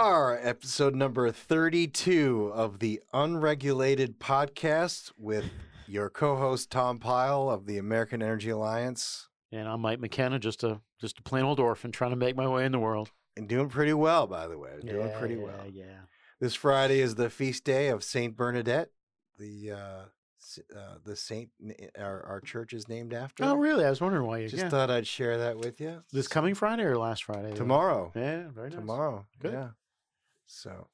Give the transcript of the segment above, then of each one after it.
Are, episode number 32 of the Unregulated Podcast with your co host, Tom Pyle of the American Energy Alliance. And I'm Mike McKenna, just a just a plain old orphan trying to make my way in the world. And doing pretty well, by the way. Doing pretty yeah, well. Yeah. This Friday is the feast day of Saint Bernadette, the uh, uh, the saint our, our church is named after. Oh, really? I was wondering why you. Just yeah. thought I'd share that with you. this coming Friday or last Friday? tomorrow. Yeah, very nice. Tomorrow. Good. Yeah. So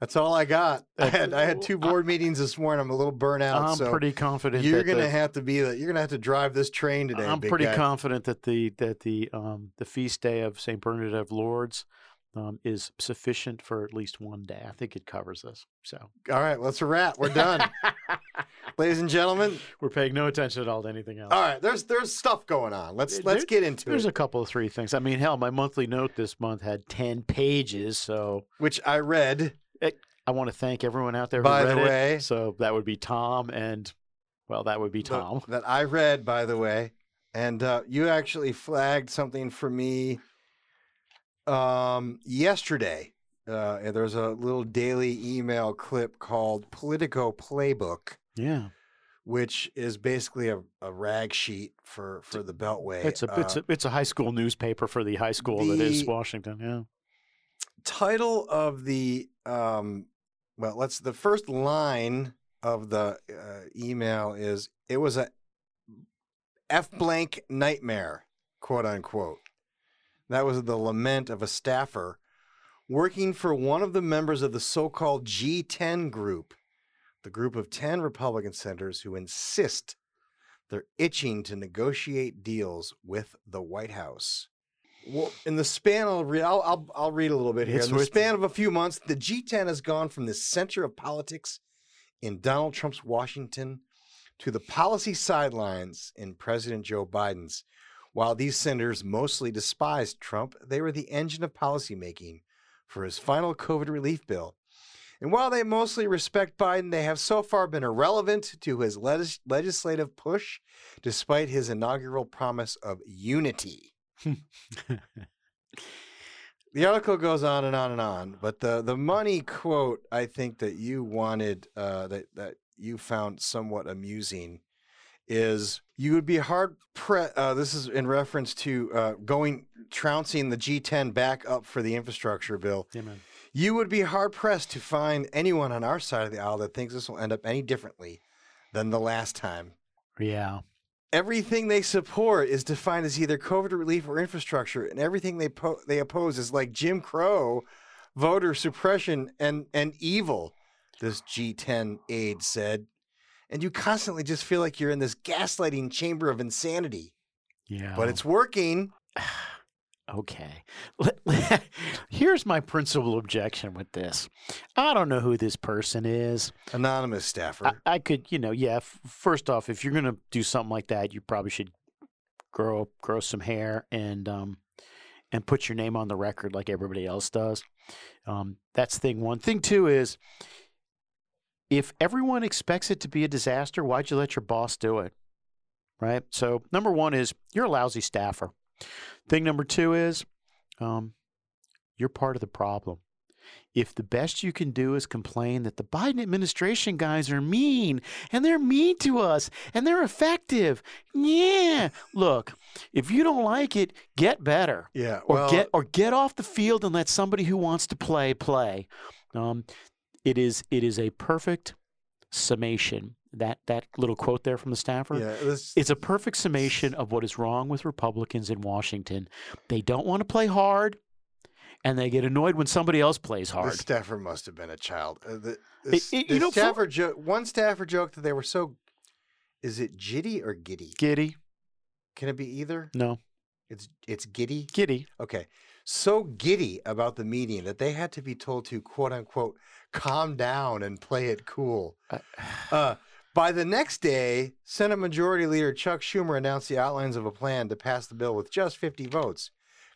that's all I got. I had I had two board meetings this morning. I'm a little burnt out. I'm so pretty confident. you're that gonna the, have to be the, you're gonna have to drive this train today. I'm pretty guy. confident that the that the um the feast day of Saint Bernard of Lourdes um, is sufficient for at least one day. I think it covers this. So All right, well, that's a wrap. We're done, ladies and gentlemen. we're paying no attention at all to anything else. All right, there's there's stuff going on. Let's There- let's get into There's it. There's a couple of three things. I mean, hell, my monthly note this month had ten pages, so which I read. I want to thank everyone out there who By read the it. way- So that would be Tom and, well, that would be that- Tom. that I read, by the way, and uh, you actually flagged something for me um, yesterday. Uh, a little daily email clip called Politico Playbook, Yeah, which is basically a, a rag sheet for, for the Beltway. it's a it's Uh, a it's a high school newspaper for the high school that is Washington. Yeah, title of the um, well, let's the first line of the uh, email is it was a f blank nightmare, quote unquote. That was the lament of a staffer working for one of the members of the so-called G10 group, the group of 10 Republican senators who insist they're itching to negotiate deals with the White House. Well, in the span, I'll read. I'll, I'll, I'll read a little bit here. It's in the span of a few months, the G10 has gone from the center of politics in Donald Trump's Washington to the policy sidelines in President Joe Biden's. While these senators mostly despised Trump, they were the engine of policymaking for his final COVID relief bill. And while they mostly respect Biden, they have so far been irrelevant to his legis- legislative push, despite his inaugural promise of unity. The article goes on and on and on, but the the money quote I think that you wanted uh, that that you found somewhat amusing is you would be hard pre- uh, this is in reference to uh, going trouncing the G10 back up for the infrastructure bill. yeah. You would be hard pressed to find anyone on our side of the aisle that thinks this will end up any differently than the last time. Yeah, Everything they support is defined as either COVID relief or infrastructure, and everything they po- they oppose is like Jim Crow, voter suppression, and and evil. This G10 aide said, and you constantly just feel like you're in this gaslighting chamber of insanity. yeah. But it's working. okay. Here's my principal objection with this. I don't know who this person is. Anonymous staffer. I, I could, you know, yeah. F- first off, if you're gonna do something like that, you probably should grow grow some hair and um and put your name on the record like everybody else does. Um, that's thing one. Thing two is if everyone expects it to be a disaster, why'd you let your boss do it? Right. So number one is you're a lousy staffer. Thing number two is um, you're part of the problem. If the best you can do is complain that the Biden administration guys are mean and they're mean to us and they're effective, yeah. Look, if you don't like it, get better yeah. or well, get or get off the field and let somebody who wants to play play. Um, it is it is a perfect summation. That that little quote there from the staffer. yeah. It's a perfect summation of what is wrong with Republicans in Washington. They don't want to play hard, and they get annoyed when somebody else plays hard. The staffer must have been a child. Uh, the, the, It- it- the you know, for- staffer jo- one staffer joked that they were so. Is it jitty or giddy? Giddy? Can it be either? No, It's it's giddy. giddy. Okay, so giddy about the meeting that they had to be told to quote unquote calm down and play it cool. Uh, Uh, by the next day, Senate Majority Leader Chuck Schumer announced the outlines of a plan to pass the bill with just 50 votes.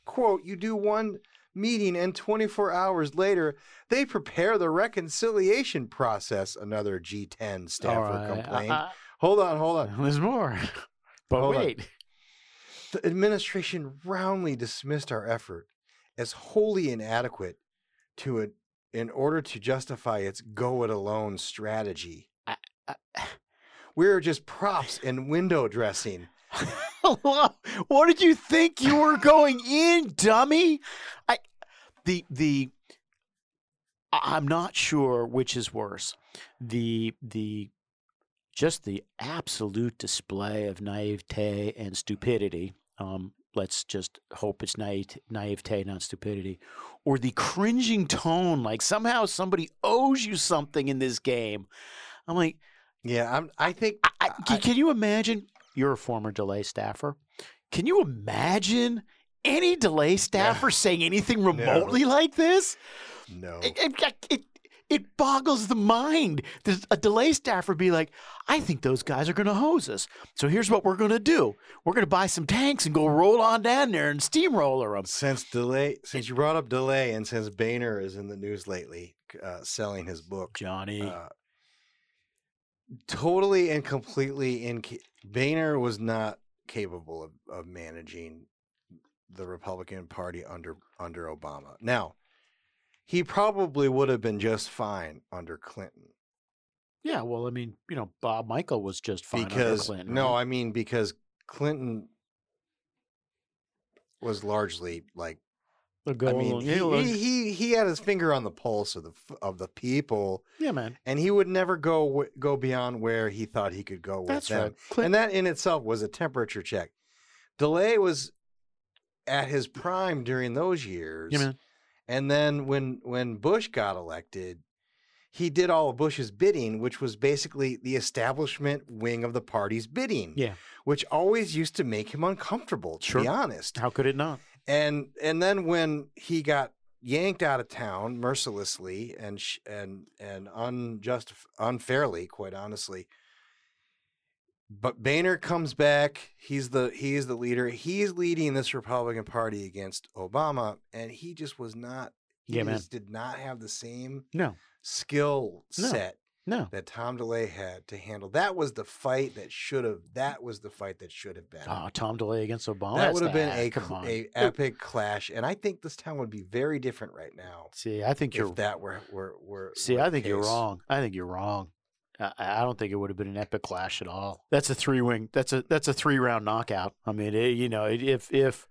Quote, you do one meeting and 24 hours later, they prepare the reconciliation process, another G10 staffer right. complained. Uh, hold on, hold on. there's more, but Hold on. wait. The administration roundly dismissed our effort as wholly inadequate to it in order to justify its go it alone strategy. I- We're just props and window dressing. What did you think you were going in, dummy? I the the I'm not sure which is worse. The the just the absolute display of naivete and stupidity. Um, let's just hope it's naive, naivete, not stupidity, or the cringing tone, like somehow somebody owes you something in this game. I'm like, Yeah, I'm I think I, I, can, you imagine? You're a former DeLay staffer. Can you imagine any DeLay staffer saying anything remotely like this? no. It, it, it, it boggles the mind. There's a DeLay staffer be like, I think those guys are going to hose us. So here's what we're going to do we're going to buy some tanks and go roll on down there and steamroller them. Since DeLay, since you brought up DeLay, and since Boehner is in the news lately, uh, selling his book, Johnny. uh, totally and completely in. Boehner was not capable of, of managing the Republican Party under under Obama. Now, he probably would have been just fine under Clinton yeah, well, I mean, you know, Bob Michel was just fine under because Clinton. no, right? I mean because Clinton was largely like I mean he, he he he had his finger on the pulse of the of the people yeah, man. and he would never go go beyond where he thought he could go with That's them. right. Clint- And that in itself was a temperature check. DeLay was at his prime during those years. yeah, man. And then when when Bush got elected, he did all of Bush's bidding, which was basically the establishment wing of the party's bidding. Yeah. Which always used to make him uncomfortable, to Sure. be honest. How could it not? And and then when he got yanked out of town mercilessly and sh- and and unjust unfairly, quite honestly. But Boehner comes back. He's the he is the leader. He's leading this Republican Party against Obama, and he just was not. He Yeah, man. did not have the same No, skill set no. that Tom DeLay had to handle. That was the fight that should have. That was the fight that should have been. Oh, Tom DeLay against Obama. that would have been a, cl- a epic clash, and I think this town would be very different right now See, I think you're that were were were. See, were I think you're wrong. I think you're wrong. I, I don't think it would have been an epic clash at all. That's a three wing. That's a that's a three round knockout. I mean, it, you know, if if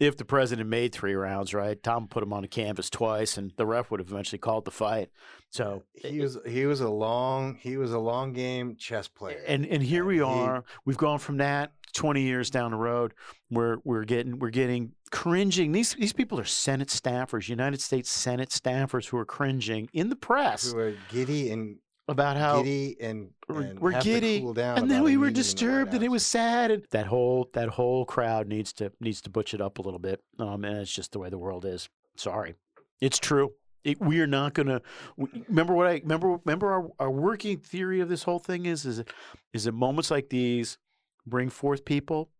if the president made three rounds, right? Tom put him on the canvas twice, and the ref would have eventually called the fight. So He was he was a long he was a long game chess player. and and here and we he- are. We've gone from that twenty years down the road. We're we're getting we're getting cringing. These these people are Senate staffers, United States Senate staffers, who are cringing in the press who were giddy and about how giddy and, we're- and we're giddy, cool down and then we were meeting in the White disturbed and it was sad and that whole that whole crowd needs to needs to butch it up a little bit um and it's just the way the world is. Sorry. It's true. It, we are not gonna remember what i remember remember our, our working theory of this whole thing is is it is that moments like these bring forth people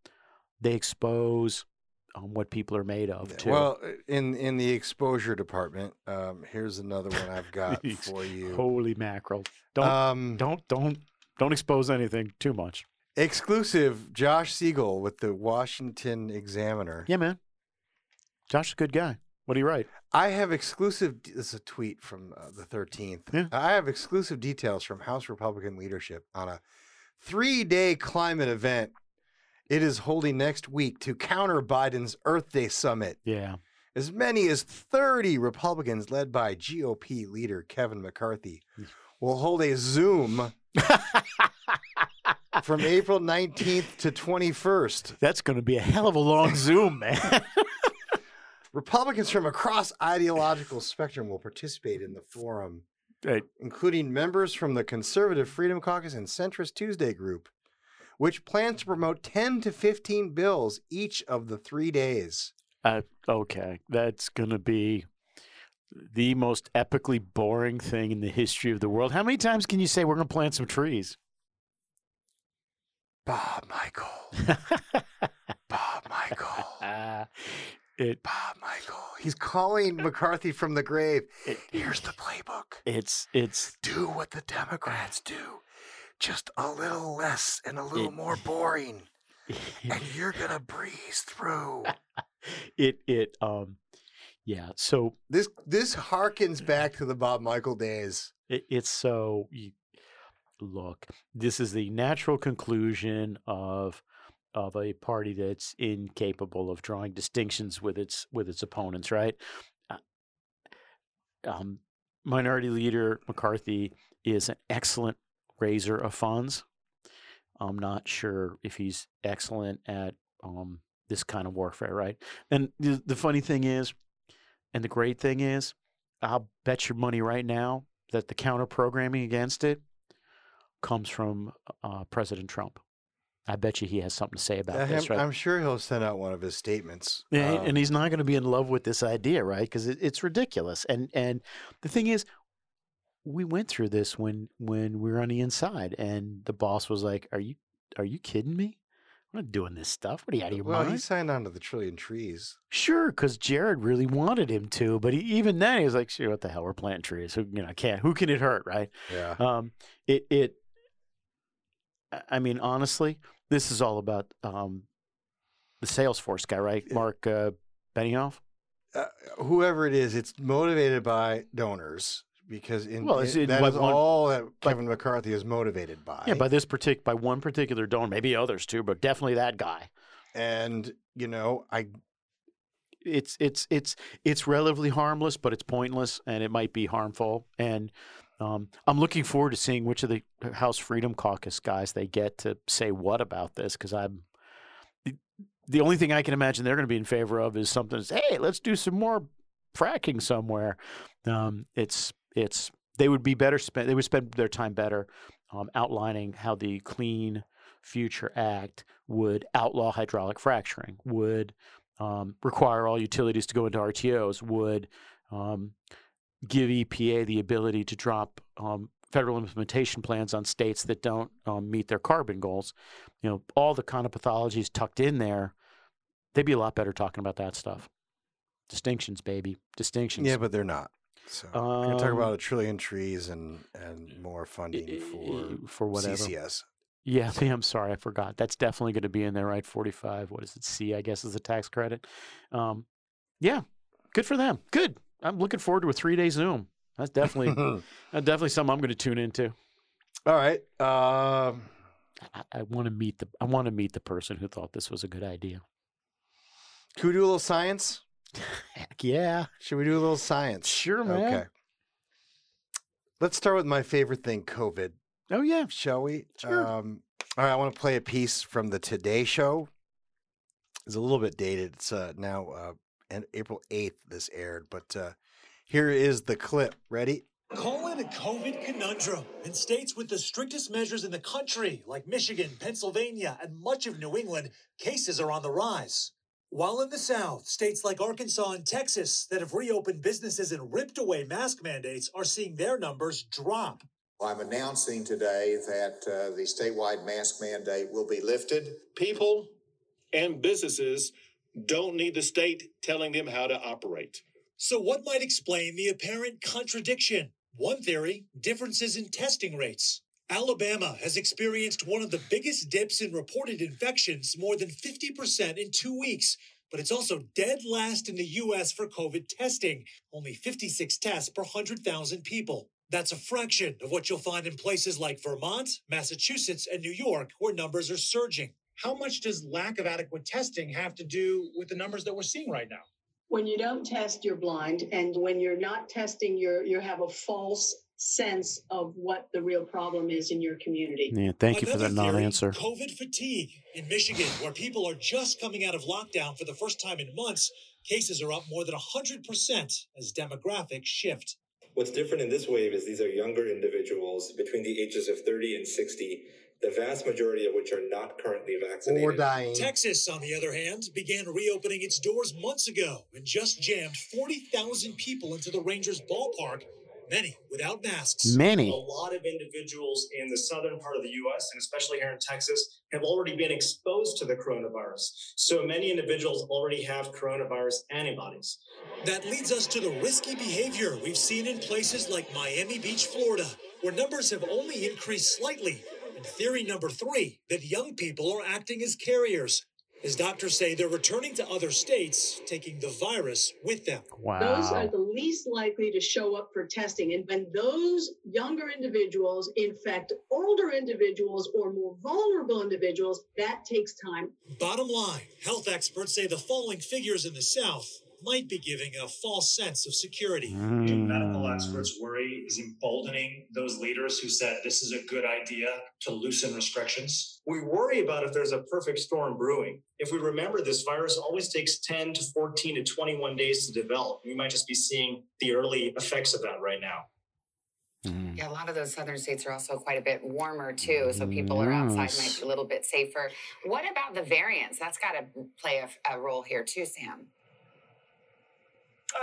they expose um, what people are made of too Well, in in the exposure department, um, here's another one I've got for you. holy mackerel don't um, don't don't don't expose anything too much exclusive Josh Siegel with the Washington Examiner. yeah man josh's a good guy what do you write I have exclusive. This is a tweet from uh, the 13th. Yeah. I have exclusive details from House Republican leadership on a three-day climate event it is holding next week to counter Biden's Earth Day summit. yeah As many as 30 Republicans, led by GOP leader Kevin McCarthy, will hold a Zoom from April 19th to 21st. That's going to be a hell of a long Zoom, man. Republicans from across ideological spectrum will participate in the forum, Right. including members from the Conservative Freedom Caucus and Centrist Tuesday Group, which plans to promote 10 to 15 bills each of the three days. Uh, okay, that's going to be the most epically boring thing in the history of the world. How many times can you say we're going to plant some trees? Bob Michel. Bob Michel. Uh, it, Bob Michel. He's calling McCarthy from the grave. it, Here's the playbook. it's it's Do what the Democrats do. Just a little less and a little It- more boring. And you're going to breeze through. it it um Yeah. So This this harkens back to the Bob Michel days. it, it's so you, look. This is the natural conclusion of of a party that's incapable of drawing distinctions with its with its opponents. Right. Uh, Um, Minority Leader McCarthy is an excellent raiser of funds. I'm not sure if he's excellent at um, this kind of warfare, right? And the, the funny thing is, and the great thing is, I'll bet your money right now that the counter programming against it comes from uh, President Trump. I bet you he has something to say about Uh, this, I'm, right? I'm sure he'll send out one of his statements. Yeah, Um, and he's not going to be in love with this idea, right? Because it, it's ridiculous. And and the thing is, we went through this when when we were on the inside, and the boss was like, "Are you are you kidding me? I'm not doing this stuff. What are you out of your well, mind?" he signed on to the Trillion Trees. Sure, because Jared really wanted him to, but he, even then he was like, "Sure, what the hell? We're planting trees. Who you know can't? Who can it hurt, right?" Yeah. Um, it it. I- I mean, honestly, this is all about um, the Salesforce guy, right? Mark uh, Benioff. Uh, whoever it is, it's motivated by donors because in, Well, in that is one- all that Kevin McCarthy is motivated by. Yeah, by this partic by one particular donor, maybe others too, but definitely that guy. and you know, I It's it's it's it's relatively harmless, but it's pointless and it might be harmful. And um, I'm looking forward to seeing which of the House Freedom Caucus guys they get to say what about this because I'm the, the only thing I can imagine they're going to be in favor of is something. That's, hey, let's do some more fracking somewhere. Um, it's it's they would be better spent. They would spend their time better um, outlining how the Clean Future Act would outlaw hydraulic fracturing, would um, require all utilities to go into RTOs, would um, give EPA the ability to drop um, federal implementation plans on states that don't um, meet their carbon goals. You know, all the kind of pathologies tucked in there. They'd be a lot better talking about that stuff. Distinctions, baby, distinctions. yeah, but they're not. So we're gonna talk Um, about a trillion trees and and more funding for for whatever. CCS. Yeah, I'm sorry, I forgot. That's definitely going to be in there, right? 45. What is it? C, I guess, is the tax credit. Um, yeah, good for them. Good. I'm looking forward to a three day Zoom. That's definitely that's definitely something I'm going to tune into. All right. Um, I, I want to meet the I want to meet the person who thought this was a good idea. can we do a little science? Heck yeah, Should we do a little science? sure, man. Okay. Let's start with my favorite thing, COVID. Oh yeah, Shall we? Sure. Um, all right. I want to play a piece from the Today Show. It's a little bit dated. It's uh, now uh, and April eighth. This aired, but uh, here is the clip. Ready? Call it a COVID conundrum. In states with the strictest measures in the country, like Michigan, Pennsylvania, and much of New England, cases are on the rise. While in the South, states like Arkansas and Texas that have reopened businesses and ripped away mask mandates are seeing their numbers drop. I'm announcing today that uh, the statewide mask mandate will be lifted. people and businesses don't need the state telling them how to operate. So, what might explain the apparent contradiction? One theory differences in testing rates. Alabama has experienced one of the biggest dips in reported infections, more than 50% in two weeks. But it's also dead last in the U.S. for COVID testing, only 56 tests per 100,000 people. That's a fraction of what you'll find in places like Vermont, Massachusetts, and New York, where numbers are surging. how much does lack of adequate testing have to do with the numbers that we're seeing right now? when you don't test you're blind and when you're not testing you're you have a false sense of what the real problem is in your community yeah. Thank you for that theory, non-answer. COVID fatigue. In Michigan, where people are just coming out of lockdown for the first time in months, cases are up more than 100% as demographics shift. What's different in this wave is these are younger individuals between the ages of 30 and 60, the vast majority of which are not currently vaccinated. Or dying. Texas, on the other hand, began reopening its doors months ago and just jammed 40,000 people into the Rangers ballpark, many without masks. Many. A lot of individuals in the southern part of the US, and especially here in Texas, have already been exposed to the coronavirus. So many individuals already have coronavirus antibodies. That leads us to the risky behavior we've seen in places like Miami Beach, Florida, where numbers have only increased slightly. And theory number three that young people are acting as carriers. As doctors say they're returning to other states, taking the virus with them. Wow. Those are the least likely to show up for testing. And when those younger individuals infect older individuals or more vulnerable individuals, that takes time. Bottom line, health experts say the falling figures in the South might be giving a false sense of security. Do medical Mm. experts worry is emboldening those leaders who said this is a good idea to loosen restrictions? We worry about if there's a perfect storm brewing. If we remember, this virus always takes 10 to 14 to 21 days to develop. We might just be seeing the early effects of that right now. Mhm. Yeah, a lot of those southern states are also quite a bit warmer too, so people are outside might Yes. be a little bit safer. What about the variants? That's got to play a, a role here too, Sam.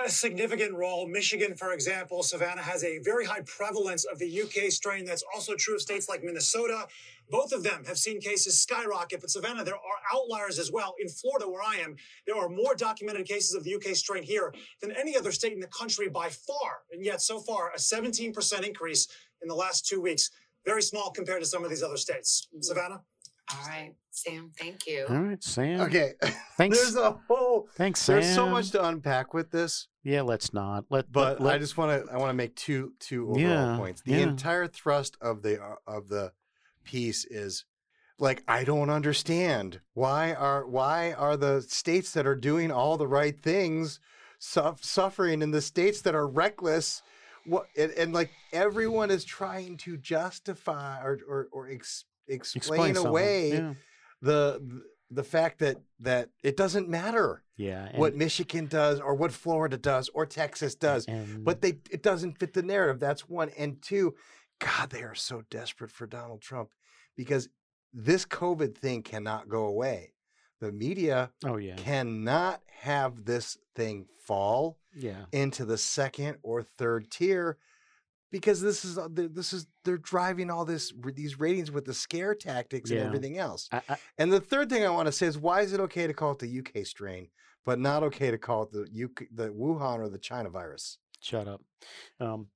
A significant role. Michigan, for example, Savannah has a very high prevalence of the UK strain. That's also true of states like Minnesota. Both of them have seen cases skyrocket, but Savannah, there are outliers as well. In Florida, where I am, there are more documented cases of the UK strain here than any other state in the country by far. And yet, so far, a 17% increase in the last two weeks. Very small compared to some of these other states. Savannah? All right, Sam, thank you. All right, Sam. Okay. Thanks. There's a whole. Thanks, Sam. There's so much to unpack with this, Yeah, let's not. Let, but let, I just want to. I want to make two two overall Yeah, points. The yeah. entire thrust of the uh, of the piece is like I don't understand why are why are the states that are doing all the right things suff suffering in the states that are reckless. What and, and like everyone is trying to justify or or, or ex, explain, something. away Yeah. the the fact that that it doesn't matter Yeah. what Michigan does or what Florida does or Texas does, and- but they it doesn't fit the narrative. That's one. And two, God, they are so desperate for Donald Trump because this COVID thing cannot go away. The media oh yeah. cannot have this thing fall Yeah. into the second or third tier because this is uh, this is they're driving all this these ratings with the scare tactics and Yeah. everything else. I, I, And the third thing I want to say is why is it okay to call it the UK strain, but not okay to call it the UK, the Wuhan or the China virus? shut up. Um,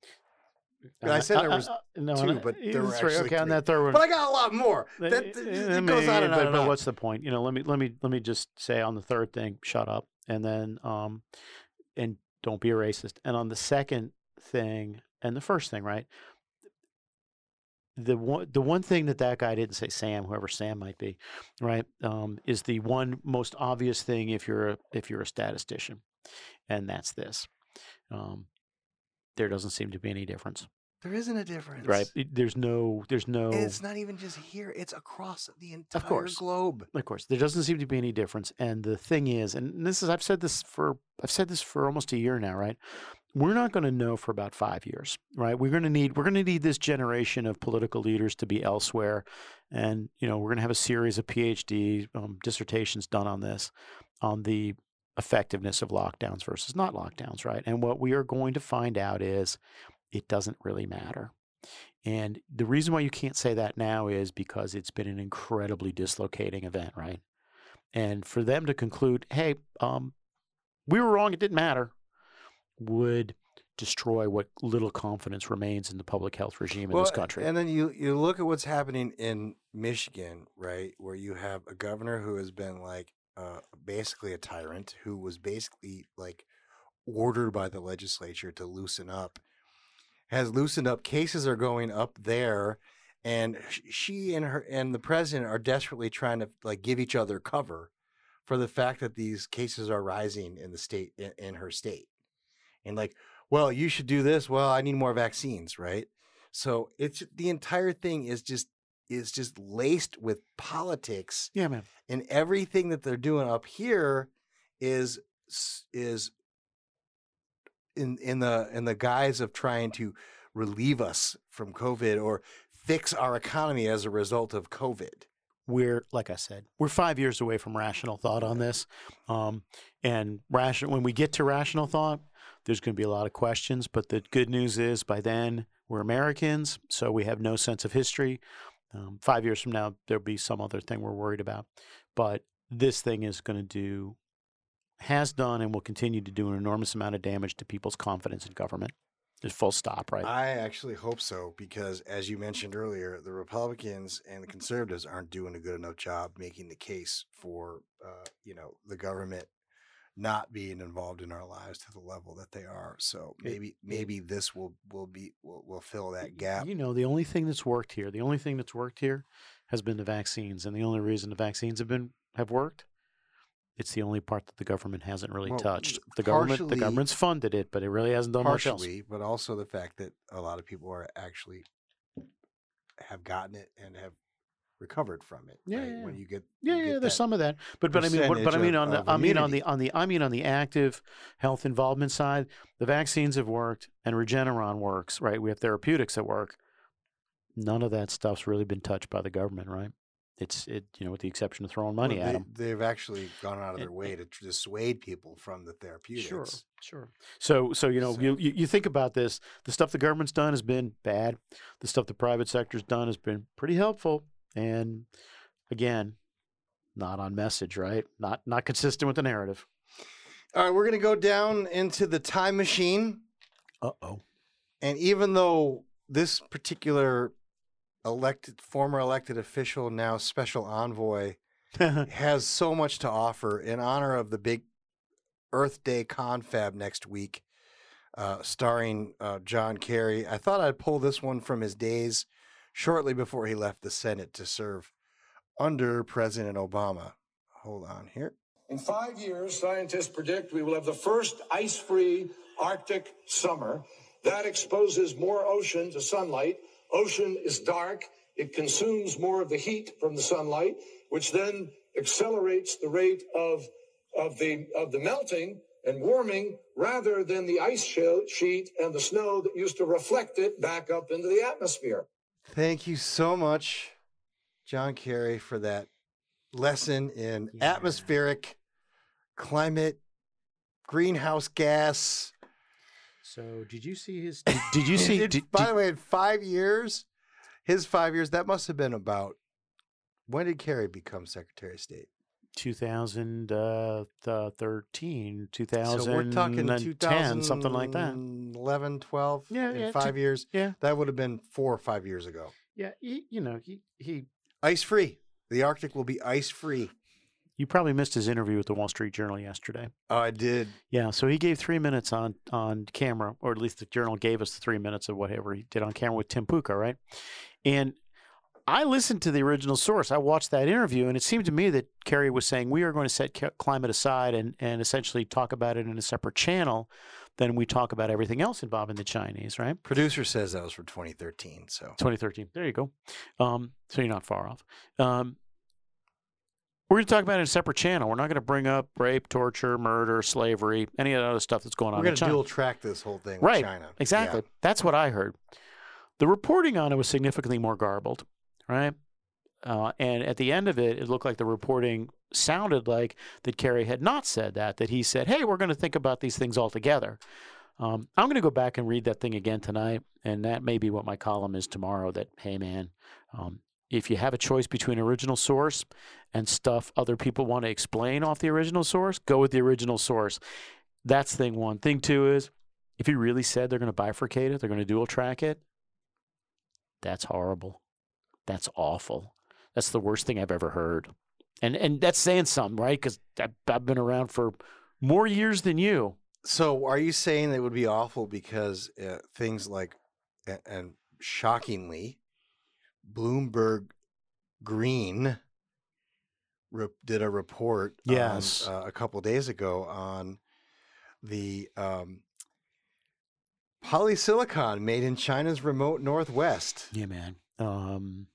But I said there was no, two, but it's there were three. actually Okay, on that third one. But I got a lot more. Uh, That, uh, it, goes on and on but, and but what's the point? You know, let me let me let me just say on the third thing, shut up, and then um, and don't be a racist. And on the second thing, and the first thing, right? The one the one thing that that guy didn't say, Sam, whoever Sam might be, right, um, is the one most obvious thing if you're a if you're a statistician, and that's this. Um, there doesn't seem to be any difference, there isn't a difference, right? It- There's no there's no And it's not even just here; it's across the entire course. globe. Of course, there doesn't seem to be any difference. And the thing is, and this is I've said this for I've said this for almost a year now, right? We're not going to know for about five years, right? We're going to need we're going to need this generation of political leaders to be elsewhere, and you know we're going to have a series of PhD um, dissertations done on this, on the effectiveness of lockdowns versus not lockdowns, right? And what we are going to find out is it doesn't really matter. And the reason why you can't say that now is because it's been an incredibly dislocating event, right? And for them to conclude, hey, um, we were wrong, it didn't matter, would destroy what little confidence remains in the public health regime in this country. And then you you look at what's happening in Michigan, right, where you have a governor who has been like uh, basically a tyrant, who was basically like ordered by the legislature to loosen up, has loosened up. Cases are going up there, and she and her and the president are desperately trying to like give each other cover for the fact that these cases are rising in the state in, in her state, and like, well, you should do this. Well, I need more vaccines, right? So it's the entire thing is just is just laced with politics, yeah, man. and everything that they're doing up here is is in in the in the guise of trying to relieve us from COVID or fix our economy as a result of COVID. we're like I said, we're five years away from rational thought on this. Um, and rational when we get to rational thought, there's going to be a lot of questions. But the good news is, by then we're Americans, so we have no sense of history. Um, five years from now, there'll be some other thing we're worried about. But this thing is going to do, has done, and will continue to do an enormous amount of damage to people's confidence in government. Just full stop, right? I actually hope so because, as you mentioned earlier, the Republicans and the conservatives aren't doing a good enough job making the case for, uh, you know, the government not being involved in our lives to the level that they are. So maybe maybe this will will be will, will fill that gap. You know, the only thing that's worked here, the only thing that's worked here has been the vaccines. And the only reason the vaccines have been have worked, it's the only part that the government hasn't really Well, touched. The government the government's funded it, but it really hasn't done much else. but also the fact that a lot of people are actually have gotten it and have recovered from it. Yeah, right? yeah, When you get Yeah, you yeah, there's some of that, but but I mean, what, but I mean on the I mean on the on the I mean on the active health involvement side, the vaccines have worked and Regeneron works, right? We have therapeutics that work. None of that stuff's really been touched by the government, right? It's it you know with the exception of throwing money Well, at they, them. They've actually gone out of eh, their And- way to dissuade people from the therapeutics. Sure, sure. So, so you know, So- you you think about this. The stuff the government's done has been bad. The stuff the private sector's done has been pretty helpful. And again, not on message, right? Not not consistent with the narrative. All right, we're going to go down into the time machine. Uh oh. And even though this particular elected, former elected official, now special envoy, has so much to offer in honor of the big Earth Day confab next week, uh, starring uh, John Kerry, I thought I'd pull this one from his days shortly before he left the Senate to serve under President Obama. Hold on here. In five years, scientists predict we will have the first ice free Arctic summer. That exposes more ocean to sunlight. Ocean is dark. It consumes more of the heat from the sunlight, which then accelerates the rate of, of, the, of the melting and warming rather than the ice sheet and the snow that used to reflect it back up into the atmosphere. Thank you so much, John Kerry, for that lesson in atmospheric climate, greenhouse gas. So, did you see his? Did, did you see? It- did- by did- the way, in five years, his five years, that must have been about when did Kerry become Secretary of State? 2013, uh, 2010, So we're talking 2010, something like that. 11, 12, Yeah, in yeah, two- five years. yeah. That would have been four or five years ago. Yeah, he, you know, he, he Ice free. The Arctic will be ice free. you probably missed his interview with the Wall Street Journal yesterday. Oh, I did. Yeah, so he gave three minutes on on camera, or at least the journal gave us three minutes of whatever he did on camera with Tim Puko, right? And I listened to the original source. I watched that interview, and it seemed to me that Kerry was saying we are going to set climate aside and and essentially talk about it in a separate channel than we talk about everything else involving the Chinese, right? Producer says that was from 2013. So 2013. There you go. Um, so you're not far off. Um, we're going to talk about it in a separate channel. We're not going to bring up rape, torture, murder, slavery, any of the other stuff that's going on we're in going to China. dual track this whole thing with right. China. Yeah. Exactly. That's what I heard. The reporting on it was significantly more garbled, right? Uh, and at the end of it, it looked like the reporting sounded like that Kerry had not said that, that he said, hey, we're going to think about these things all together. Um, I'm going to go back and read that thing again tonight, and that may be what my column is tomorrow. That, hey, man, um, if you have a choice between original source and stuff other people want to explain off the original source, go with the original source. That's thing one. Thing two is if he really said they're going to bifurcate it, they're going to dual track it, that's horrible. That's awful. That's the worst thing I've ever heard. And and that's saying something, right? Because I've, I've been around for more years than you. So, are you saying that it would be awful because uh, things like, and, and shockingly, Bloomberg Green re- did a report on, Yes. uh, a couple days ago on the um, polysilicon made in China's remote northwest. Yeah, man. Um,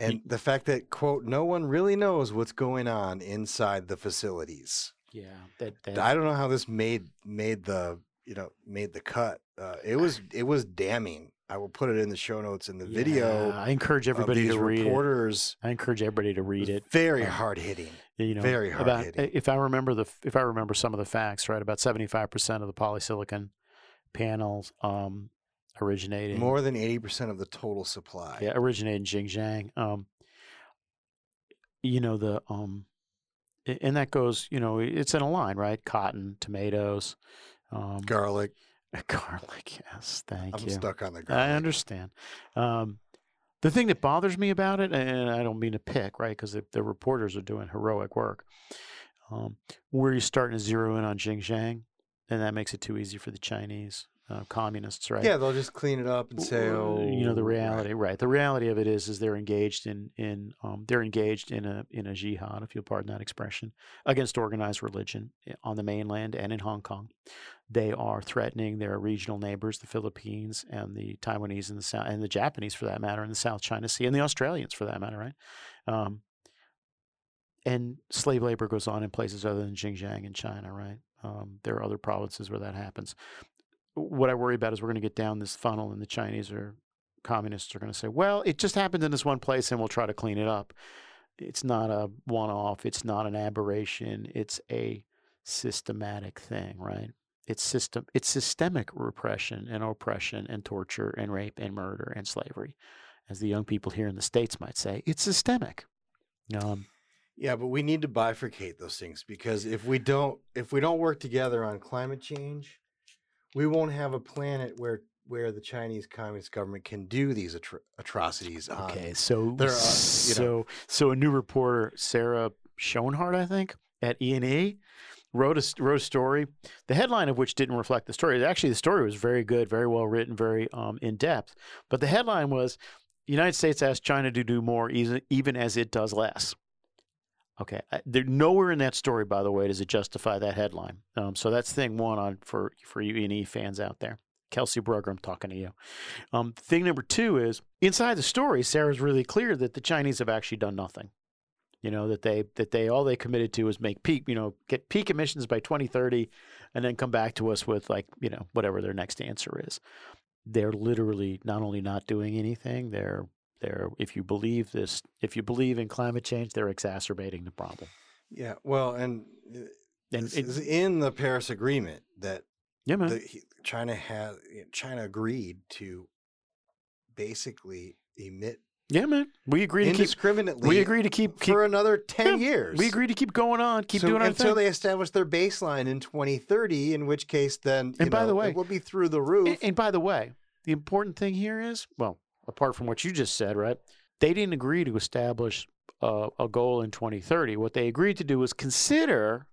And the fact that, quote, no one really knows what's going on inside the facilities. yeah, that, that I don't know how this made made the you know made the cut. Uh, it was it was damning. I will put it in the show notes in the video. I encourage everybody to read reporters. it. I encourage everybody to read it. Very Um, hard hitting. you know, very hard about, hitting. If I remember the, if I remember some of the facts, right, about seventy five percent of the polysilicon panels um, originated More than eighty percent of the total supply. yeah, originated in Xinjiang. Um, you know the um, and that goes, you know, it's in a line, right? Cotton, tomatoes, um, Garlic. Garlic, yes, thank I'm you. stuck on the garlic. I understand. Um, the thing that bothers me about it, and I don't mean to pick, right, because the, the reporters are doing heroic work, um, where you're starting to zero in on Xinjiang, and that makes it too easy for the Chinese uh, communists, right? Yeah, they'll just clean it up and say, "Oh, you know the reality, right. The reality of it is, is they're engaged in in um, they're engaged in a in a jihad, if you'll pardon that expression, against organized religion on the mainland and in Hong Kong. They are threatening their regional neighbors, the Philippines and the Taiwanese and the South, and the Japanese for that matter, in the South China Sea, and the Australians for that matter, right? Um, and slave labor goes on in places other than Xinjiang in China, right? Um, there are other provinces where that happens. What I worry about is we're going to get down this funnel, and the Chinese or communists are going to say, "Well, it just happened in this one place, and we'll try to clean it up." It's not a one-off. It's not an aberration. It's a systematic thing, right? It's system. It's systemic repression and oppression and torture and rape and murder and slavery, as the young people here in the states might say. It's systemic. Um, Yeah, but we need to bifurcate those things because if we don't if we don't work together on climate change, we won't have a planet where where the Chinese Communist government can do these atro- atrocities. on Okay, so their, uh, you know, so so a new reporter, Sara Schonhardt, I think, at E and E, wrote a wrote a story. The headline of which didn't reflect the story. Actually, the story was very good, very well written, very um, in depth. But the headline was, United States asked China to do more, even as it does less." Okay, there nowhere in that story, by the way, does it justify that headline. Um, so that's thing one on for for you and E fans out there. Kelsey Brugger, I'm talking to you. Um, thing number two is inside the story, Sarah's really clear that the Chinese have actually done nothing. You know that they that they all they committed to is make peak, you know, get peak emissions by 2030, and then come back to us with like you know whatever their next answer is. They're literally not only not doing anything, they're they're if you believe this, if you believe in climate change, they're exacerbating the problem. Yeah, well, and uh, And this it- is in the Paris Agreement that Yeah, man. the, China has China agreed to basically emit Yeah, man. We agree to keep. indiscriminately. We agree to keep keep. for another ten Yeah, years. We agree to keep going on, keep So doing our until thing. they establish their baseline in 2030, in which case then you And by know, the way- it will be through the roof. And, and by the way, the important thing here is, well, apart from what you just said, right? They didn't agree to establish a, a goal in 2030. What they agreed to do was consider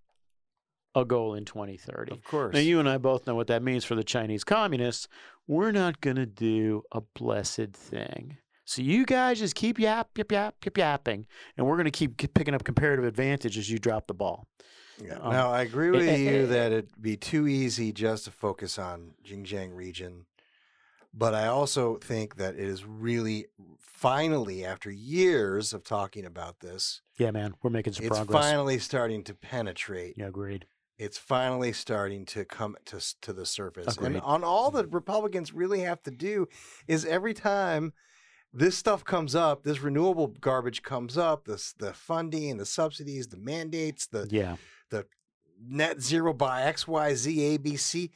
a goal in 2030. of course. Now, you and I both know what that means for the Chinese communists. We're not going to do a blessed thing. So you guys just keep yap, yap, yap, yap, yapping, and we're going to keep keep picking up comparative advantage as you drop the ball. Yeah. Um, now I agree eh, with eh, you eh, that it'd be too easy just to focus on Xinjiang region, but I also think that it is really finally, after years of talking about this, Yeah, man, we're making some it's progress. finally starting to penetrate. Yeah, agreed. It's finally starting to come to to the surface, and on all the mm-hmm. Republicans really have to do is every time this stuff comes up, this renewable garbage comes up, this the funding, the subsidies, the mandates, the Yeah. the net zero by X, Y, Z, A, B, C.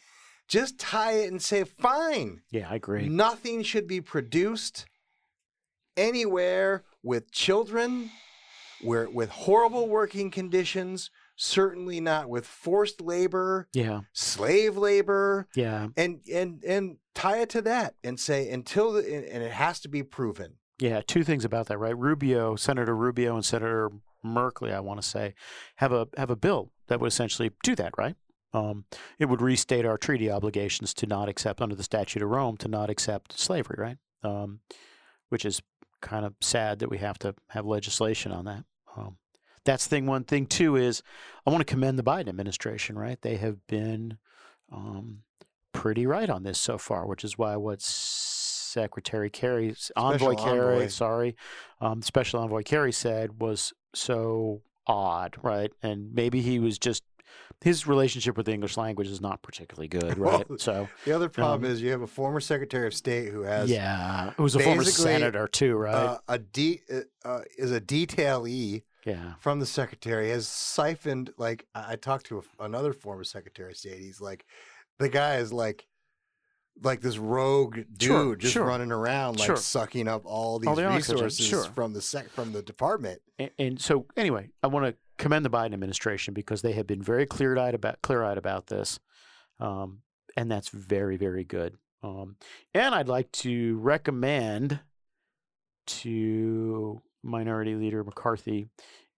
Just tie it and say, fine. Yeah, I agree. Nothing should be produced anywhere with children, where with horrible working conditions, certainly not with forced labor, Yeah. slave labor, Yeah. and and and tie it to that and say until the and and it has to be proven. Yeah, two things about that, right? Rubio, Senator Rubio, and Senator Merkley, I want to say, have a have a bill that would essentially do that, right? Um, it would restate our treaty obligations to not accept, under the Statute of Rome, to not accept slavery, right? Um, which is kind of sad that we have to have legislation on that. Um, that's thing one. Thing two is I want to commend the Biden administration, right? They have been um, pretty right on this so far, which is why what Secretary Kerry, Envoy Kerry, sorry, um, Special Envoy Kerry said was so odd, right? And maybe he was just his relationship with the English language is not particularly good, right? Well, so The other problem Um, is you have a former Secretary of State who has yeah, it was a former senator too, right? uh, a de- uh, uh, is a detailee yeah, from the secretary has siphoned like I, I talked to a, another former secretary of state. He's like the guy is like like this rogue dude Sure, just sure, running around like sure. sucking up all these All the resources from the sec from the department. and, and so anyway, I want to commend the Biden administration because they have been very clear eyed about clear eyed about this. Um, and that's very very good. Um, and I'd like to recommend to Minority Leader McCarthy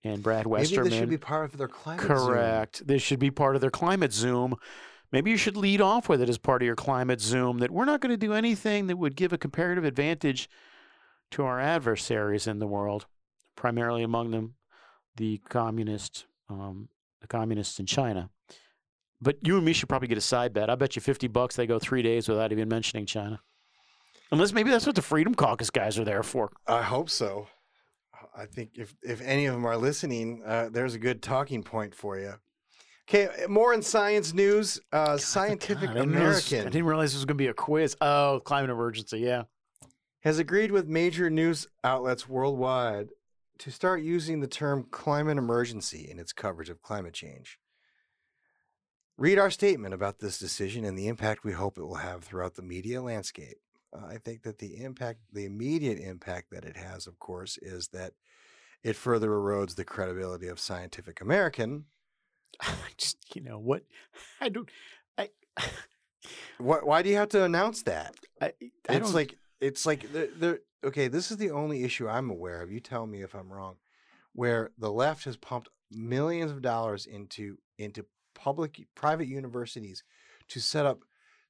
and Brad Maybe Westerman. this should be part of their climate. Zoom. Correct. This should be part of their climate Zoom. Maybe you should lead off with it as part of your climate Zoom that we're not going to do anything that would give a comparative advantage to our adversaries in the world, primarily among them the communist, um, the communists in China. But you and me should probably get a side bet. I bet you fifty bucks they go three days without even mentioning China. Unless maybe that's what the Freedom Caucus guys are there for. I hope so. I think if if any of them are listening, uh, there's a good talking point for you. Okay, more in science news. Uh, Scientific I didn't, realize, I didn't realize this was going to be a quiz. Oh, climate emergency. Yeah. has agreed with major news outlets worldwide to start using the term climate emergency in its coverage of climate change. Read our statement about this decision and the impact we hope it will have throughout the media landscape. Uh, I think that the impact, the immediate impact that it has, of course, is that it further erodes the credibility of Scientific American. Just, you know, what? I don't. I. Why, why do you have to announce that? I, I it's don't, like it's like the, the okay. This is the only issue I'm aware of. You tell me if I'm wrong. Where the left has pumped millions of dollars into into public private universities to set up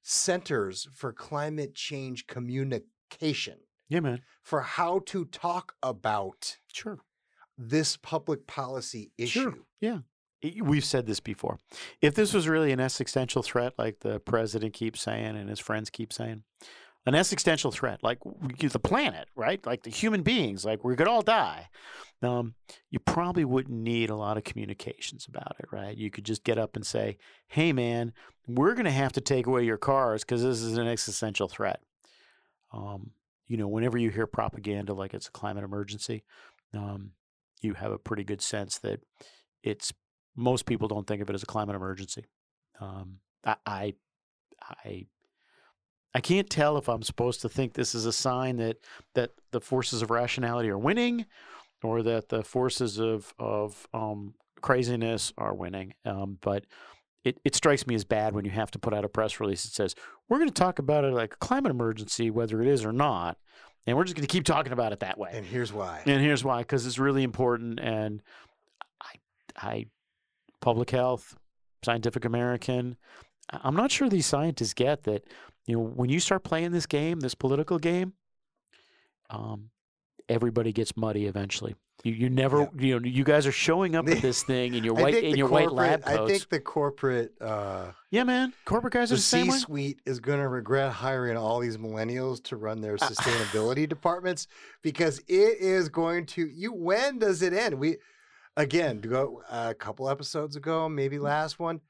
centers for climate change communication Yeah, man. for how to talk about Sure. this public policy issue. Sure. Yeah. We've said this before. If this was really an existential threat, like the president keeps saying and his friends keep saying, an existential threat, like the planet, right? Like the human beings, like we could all die. Um, you probably wouldn't need a lot of communications about it, right? You could just get up and say, "Hey, man, we're going to have to take away your cars because this is an existential threat." Um, you know, whenever you hear propaganda like it's a climate emergency, um, you have a pretty good sense that it's most people don't think of it as a climate emergency. Um, I, I, I, I can't tell if I'm supposed to think this is a sign that that the forces of rationality are winning, or that the forces of of um, craziness are winning. Um, but it, it strikes me as bad when you have to put out a press release that says we're going to talk about it like a climate emergency, whether it is or not, and we're just going to keep talking about it that way. And here's why. And here's why: because it's really important. And I, I, public health, Scientific American. I'm not sure these scientists get that. You know, when you start playing this game, this political game, um, everybody gets muddy eventually. You, you never, you know, you guys are showing up at this thing in your white in your white lab coats. I think the corporate uh, yeah, man, corporate guys are the the same. C-suite is going to regret hiring all these millennials to run their sustainability departments because it is going to. You when does it end? We again go a couple episodes ago, maybe last one.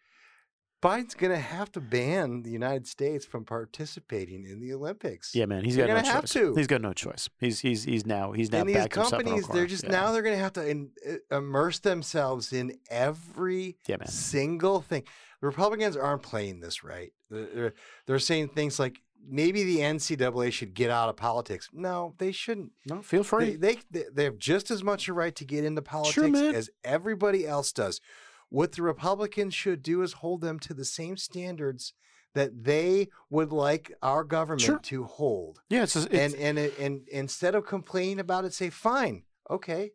Biden's going to have to ban the United States from participating in the Olympics. Yeah, man, he's got no choice. to. He's got no choice. He's he's he's now he's now and these backed himself in a companies, they're just Yeah. now they're going to have to in, immerse themselves in every Yeah, single thing. The Republicans aren't playing this right. They're, they're, saying things like maybe the NCAA should get out of politics. No, they shouldn't. No, feel free. They, they they have just as much a right to get into politics man. as everybody else does. What the Republicans should do is hold them to the same standards that they would like our government Sure. to hold yeah, it's, it's and and it- and instead of complaining about it, say, "Fine, okay."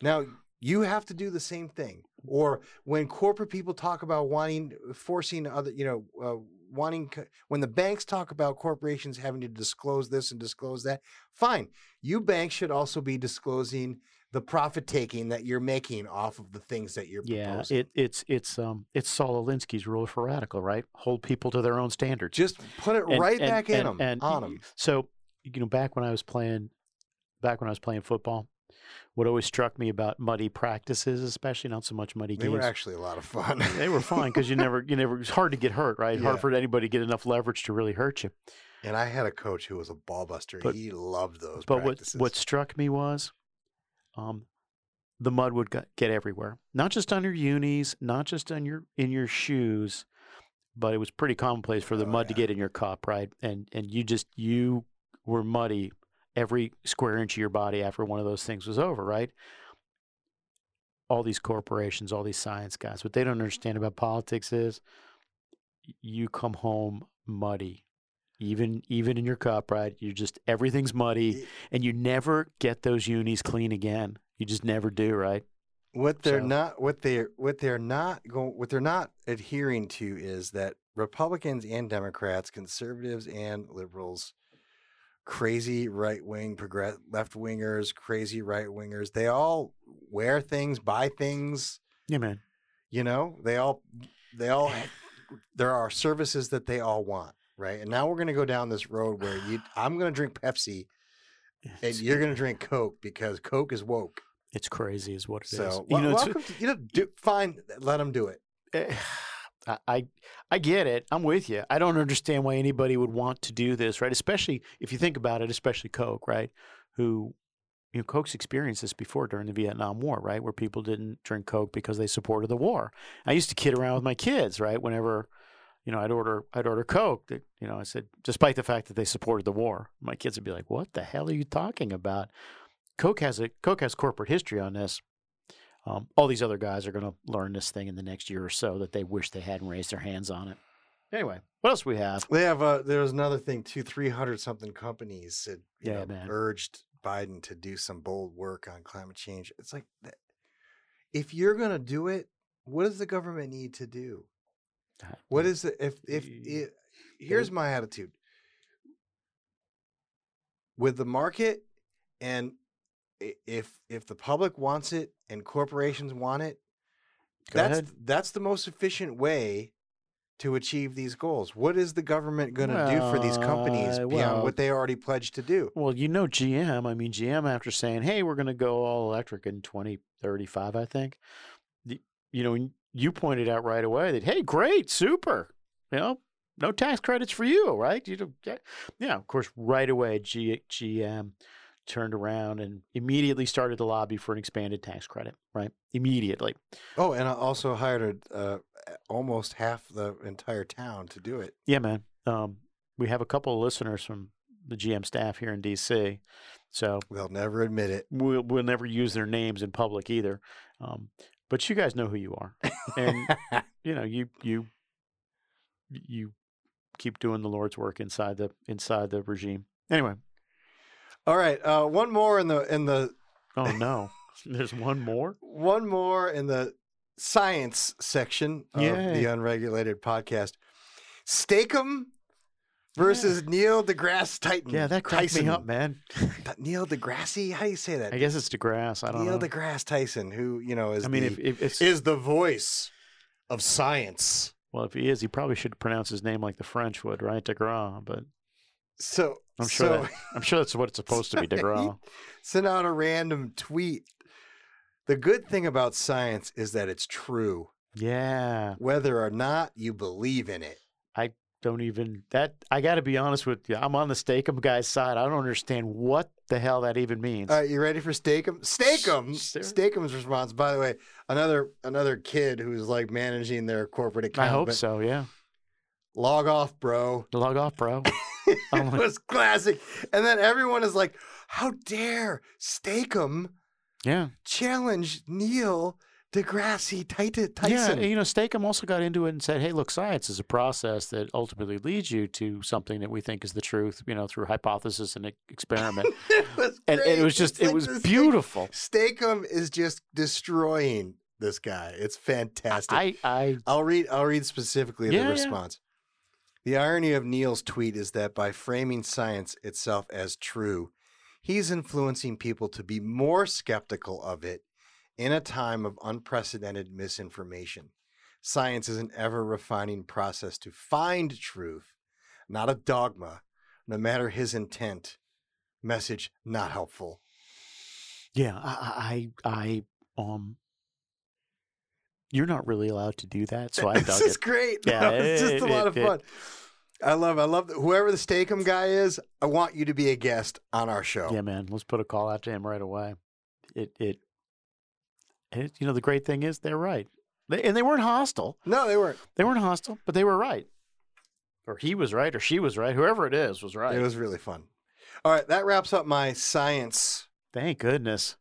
Now you have to do the same thing. Or when corporate people talk about wanting, forcing other, you know, uh, wanting when the banks talk about corporations having to disclose this and disclose that, fine. You banks should also be disclosing the profit taking that you're making off of the things that you're Yeah, proposing. it, it's it's um it's Saul Alinsky's rule for radical, right? Hold people to their own standards. Just put it And- right and- back in and- them, and on them. So you know, back when I was playing, back when I was playing football, what always struck me about muddy practices, especially not so much muddy They games. They were actually a lot of fun. they were fine because you never you never it's hard to get hurt, right? Yeah. Hard for anybody to get enough leverage to really hurt you. and I had a coach who was a ball buster. But- he loved those But what what struck me was, um, the mud would get, get everywhere. Not just on your unis, not just on your in your shoes, but it was pretty commonplace for the Oh, mud to get in your cup, right? And and you just you were muddy every square inch of your body after one of those things was over, right? All these corporations, all these science guys, what they don't understand about politics is you come home muddy. Even even in your cup, right? You just everything's muddy, and you never get those unis clean again. You just never do, right? What they're So- not what they're what they're not going what they're not adhering to is that Republicans and Democrats, conservatives and liberals, crazy right wing, progress left wingers, crazy right wingers, they all wear things, buy things, Yeah, man. you know, they all they all there are services that they all want, right? And now we're gonna go down this road where you I'm gonna drink Pepsi and you're gonna drink Coke because Coke is woke. It's crazy, is what it is. So you know, it's- welcome to, you know, do, fine, let them do it. Eh, I, I I get it. I'm with you. I don't understand why anybody would want to do this, right? Especially if you think about it, especially Coke, right? Who you know, Coke's experienced this before during the Vietnam War, right? Where people didn't drink Coke because they supported the war. I used to kid around with my kids, right? Whenever, you know, I'd order I'd order Coke. That you know, I said, despite the fact that they supported the war, my kids would be like, "What the hell are you talking about?" Coke has a Coke has corporate history on this. Um, all these other guys are going to learn this thing in the next year or so that they wish they hadn't raised their hands on it. Anyway, what else we have? They have uh there was another thing too, three hundred something companies had Yeah, know, man. urged Biden to do some bold work on climate change. It's like that- if you're gonna do it, what does the government need to do? What is it if if here's my attitude with the market and if if the public wants it and corporations want it Go that's ahead. that's the most efficient way to achieve these goals what is the government going to do for these companies beyond well- what they already pledged to do Well, you know GM. I mean, GM after saying, "Hey, we're going to go all electric in 2035," I think. the- You know, you pointed out right away that, "Hey, great, super. You know, no tax credits for you, right?" You yeah, yeah. Of course, right away, G, GM turned around and immediately started the lobby for an expanded tax credit. Right, immediately. oh and i also hired uh, almost half the entire town to do it Yeah, man. Um, we have a couple of listeners from the GM staff here in DC, so they'll never admit it. We'll we'll never use their names in public either. Um, but you guys know who you are, and you know you you you keep doing the Lord's work inside the inside the regime. Anyway, all right uh, one more in the in the oh no, there's one more. one more in the science section of Yay. the unregulated podcast. Steak-umm versus Neil deGrasse Titan. Yeah, that cracked Tyson. me up, man. Neil deGrasse? How do you say that? I guess it's DeGrasse. I don't Neil know. deGrasse Tyson, who you know is I mean, the, if, if is the voice of science. well, if he is, he probably should pronounce his name like the French would, right? DeGrasse. But So I'm sure so that, I'm sure that's what it's supposed to be, DeGrasse. sent out a random tweet. The good thing about science is that it's true, Yeah. whether or not you believe in it. I don't even that I got to be honest with you. I'm on the Steak-umm guy's side. I don't understand what the hell that even means. All right, you ready for? Steak-umm. Sure. Steak-umm's response. By the way, another another kid who's like managing their corporate account. I hope so. Yeah. Log off, bro. Log off, bro. it was classic. And then everyone is like, "How dare Steak-umm Yeah. challenge Neil deGrasse Tyson?" Yeah. And, You know, Steak-umm also got into it and said, "Hey, look, science is a process that ultimately leads you to something that we think is the truth. You know, through hypothesis and experiment." it was and, and it was just, It's it like was beautiful. Steak-umm is just destroying this guy. It's fantastic. I, I, I'll read I'll read specifically the Yeah, yeah. response. The irony of Neil's tweet is that by framing science itself as true, he's influencing people to be more skeptical of it in a time of unprecedented misinformation. Science is an ever refining process to find truth, not a dogma, no matter his intent. Message not helpful. yeah, I, I, I, um, you're not really allowed to do that, so I this is it. great. Yeah, it's just a lot of fun. I love, I love whoever the Steak-umm guy is. I want you to be a guest on our show. Yeah, man. Let's put a call out to him right away. It it, it you know the great thing is they're right. They, and they weren't hostile. No, they weren't. They weren't hostile, but they were right. Or he was right, or she was right. Whoever it is was right. It was really fun. All right, that wraps up my science Thank goodness.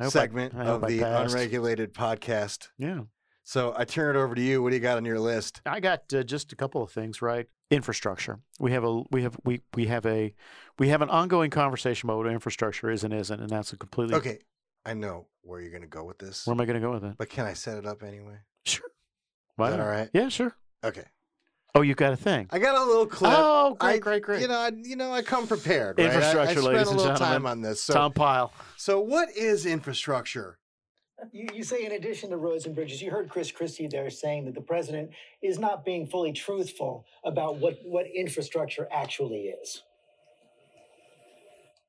I hope I- segment I hope of I the passed. unregulated podcast. Yeah. So I turn it over to you. What do you got on your list? I got uh, just a couple of things, right? Infrastructure. We have a we have we we have a we have an ongoing conversation about what infrastructure is and isn't, and that's a completely Okay, I know where you're going to go with this, Where am I going to go with it? but can I set it up anyway? Sure. Is that not? all right? Yeah, sure. Okay. Oh, you got a thing. I got a little clip. Oh, great, I- great, great. You know, I, you know, I come prepared. Right? I- Infrastructure, I, spent ladies a and little gentlemen. time on this. So, Tom Pyle. so what is infrastructure? You, you say, in addition to roads and bridges, you heard Chris Christie there saying that the president is not being fully truthful about what, what infrastructure actually is.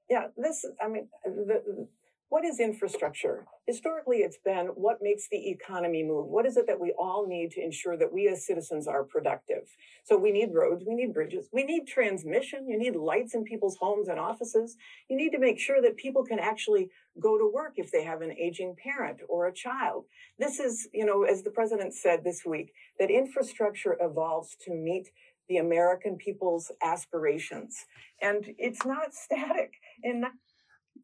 Yeah, this, I mean, the, what is infrastructure? Historically, it's been what makes the economy move. What is it that we all need to ensure that we as citizens are productive? So we need roads, we need bridges, we need transmission, you need lights in people's homes and offices. You need to make sure that people can actually go to work if they have an aging parent or a child. This is, you know, as the president said this week, that infrastructure evolves to meet the American people's aspirations. And it's not static.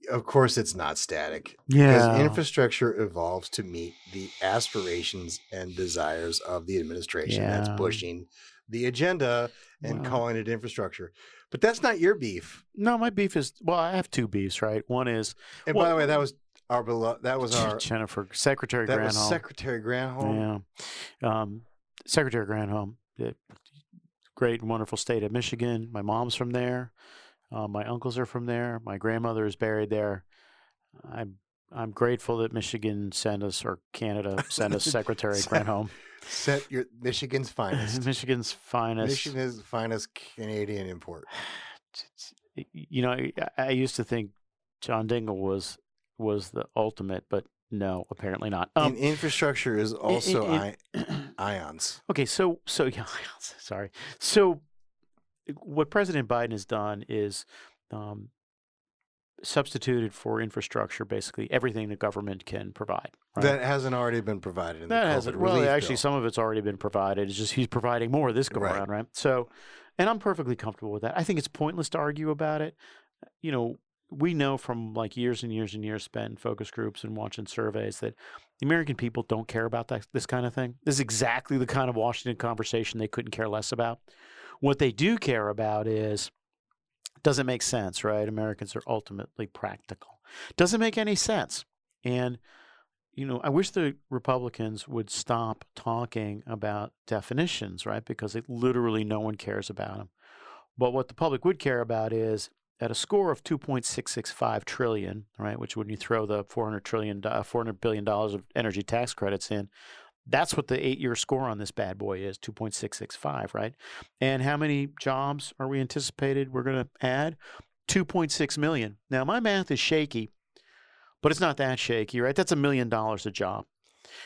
Of course, it's not static. Yeah. Because infrastructure evolves to meet the aspirations and desires of the administration that's pushing the agenda and Wow. calling it infrastructure. But that's not your beef. No, my beef is well, I have two beefs, right? One is And well, by the way, that was our belo- that was our Jennifer Secretary that Granholm. was Secretary Granholm. Yeah. Um, Secretary Granholm, great and wonderful state of Michigan. My mom's from there. Uh, my uncles are from there. My grandmother is buried there. I'm I'm grateful that Michigan sent us or Canada sent us Secretary Sent- Granholm. Set your Michigan's finest. Michigan's finest. Michigan's finest Canadian import. you know, I, I used to think John Dingell was was the ultimate, but no, apparently not. and infrastructure is also in- I- ions. Okay, so so yeah, sorry. So what President Biden has done is um, substituted for infrastructure basically everything the government can provide. right? That hasn't already been provided in that the hasn't. Well, actually, bill. some of it's already been provided. It's just he's providing more this go Right. around, right? So, and I'm perfectly comfortable with that. I think it's pointless to argue about it. You know, we know from like years and years and years spent in focus groups and watching surveys that the American people don't care about that, this kind of thing. This is exactly the kind of Washington conversation they couldn't care less about. What they do care about is doesn't make sense, right? Americans are ultimately practical. Doesn't make any sense. And, you know, I wish the Republicans would stop talking about definitions, right? Because it, literally no one cares about them. But what the public would care about is at a score of 2.665 trillion, right, which when you throw the 400 trillion, uh, 400 billion dollars of energy tax credits in, that's what the eight-year score on this bad boy is, 2.665, right? And how many jobs are we anticipated we're going to add? 2.6 million. Now my math is shaky, but it's not that shaky, right? That's a million dollars a job.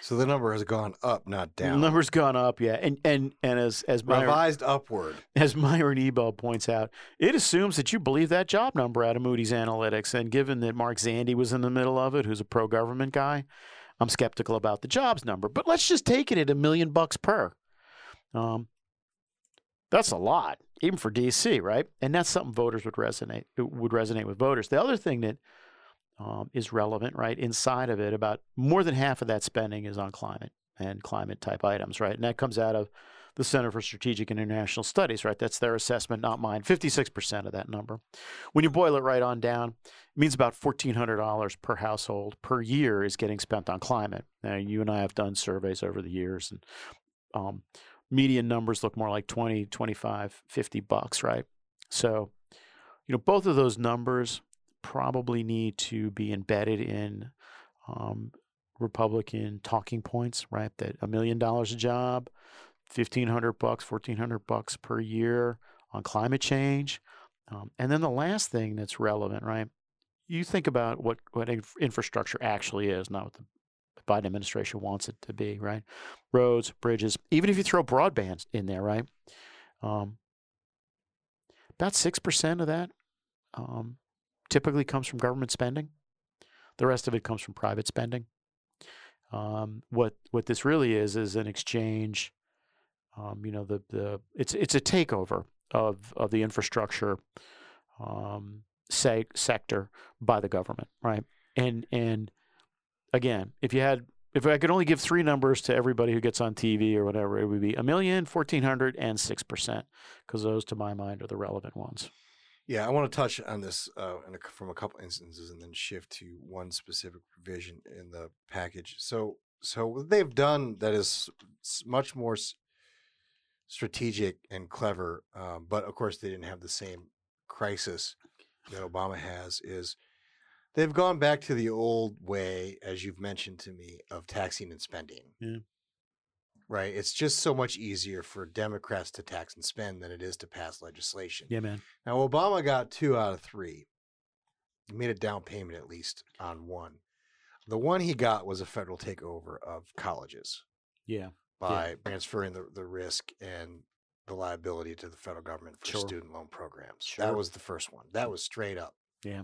So the number has gone up, not down. The number's gone up, yeah, and and and as as Myron, Revised upward. as Myron Ebell points out, it assumes that you believe that job number out of Moody's Analytics. And given that Mark Zandi was in the middle of it, who's a pro government guy, I'm skeptical about the jobs number. But let's just take it at a million bucks per. Um, that's a lot, even for DC, right? And that's something voters would resonate would resonate with voters. The other thing that um, is relevant, right? Inside of it, about more than half of that spending is on climate and climate type items, right? And that comes out of the Center for Strategic and International Studies, right? That's their assessment, not mine. 56% of that number. When you boil it right on down, it means about $1,400 per household per year is getting spent on climate. Now, you and I have done surveys over the years, and um, median numbers look more like 20, 25, 50 bucks, right? So, you know, both of those numbers probably need to be embedded in um, Republican talking points, right? That a million dollars a job, fifteen hundred bucks, fourteen hundred bucks per year on climate change, um, and then the last thing that's relevant, right? You think about what what inf- infrastructure actually is, not what the Biden administration wants it to be, right? Roads, bridges, even if you throw broadband in there, right? Um, about six percent of that um, typically comes from government spending. The rest of it comes from private spending. Um, what what this really is is an exchange. Um, you know, the the it's it's a takeover of of the infrastructure um, se- sector by the government, right? And and again, if you had if I could only give three numbers to everybody who gets on TV or whatever, it would be a million, fourteen hundred, and six percent, because those, to my mind, are the relevant ones. Yeah, I want to touch on this uh, a, from a couple instances and then shift to one specific provision in the package. So, so what they've done that is much more strategic and clever, um, but of course they didn't have the same crisis that Obama has. Is they've gone back to the old way, as you've mentioned to me, of taxing and spending. Yeah. Right. It's just so much easier for Democrats to tax and spend than it is to pass legislation. Yeah, man. Now, Obama got two out of three. He made a down payment at least on one. The one he got was a federal takeover of colleges Yeah. By transferring the, the risk and the liability to the federal government for Sure. student loan programs. Sure. That was the first one. That was straight up. Yeah.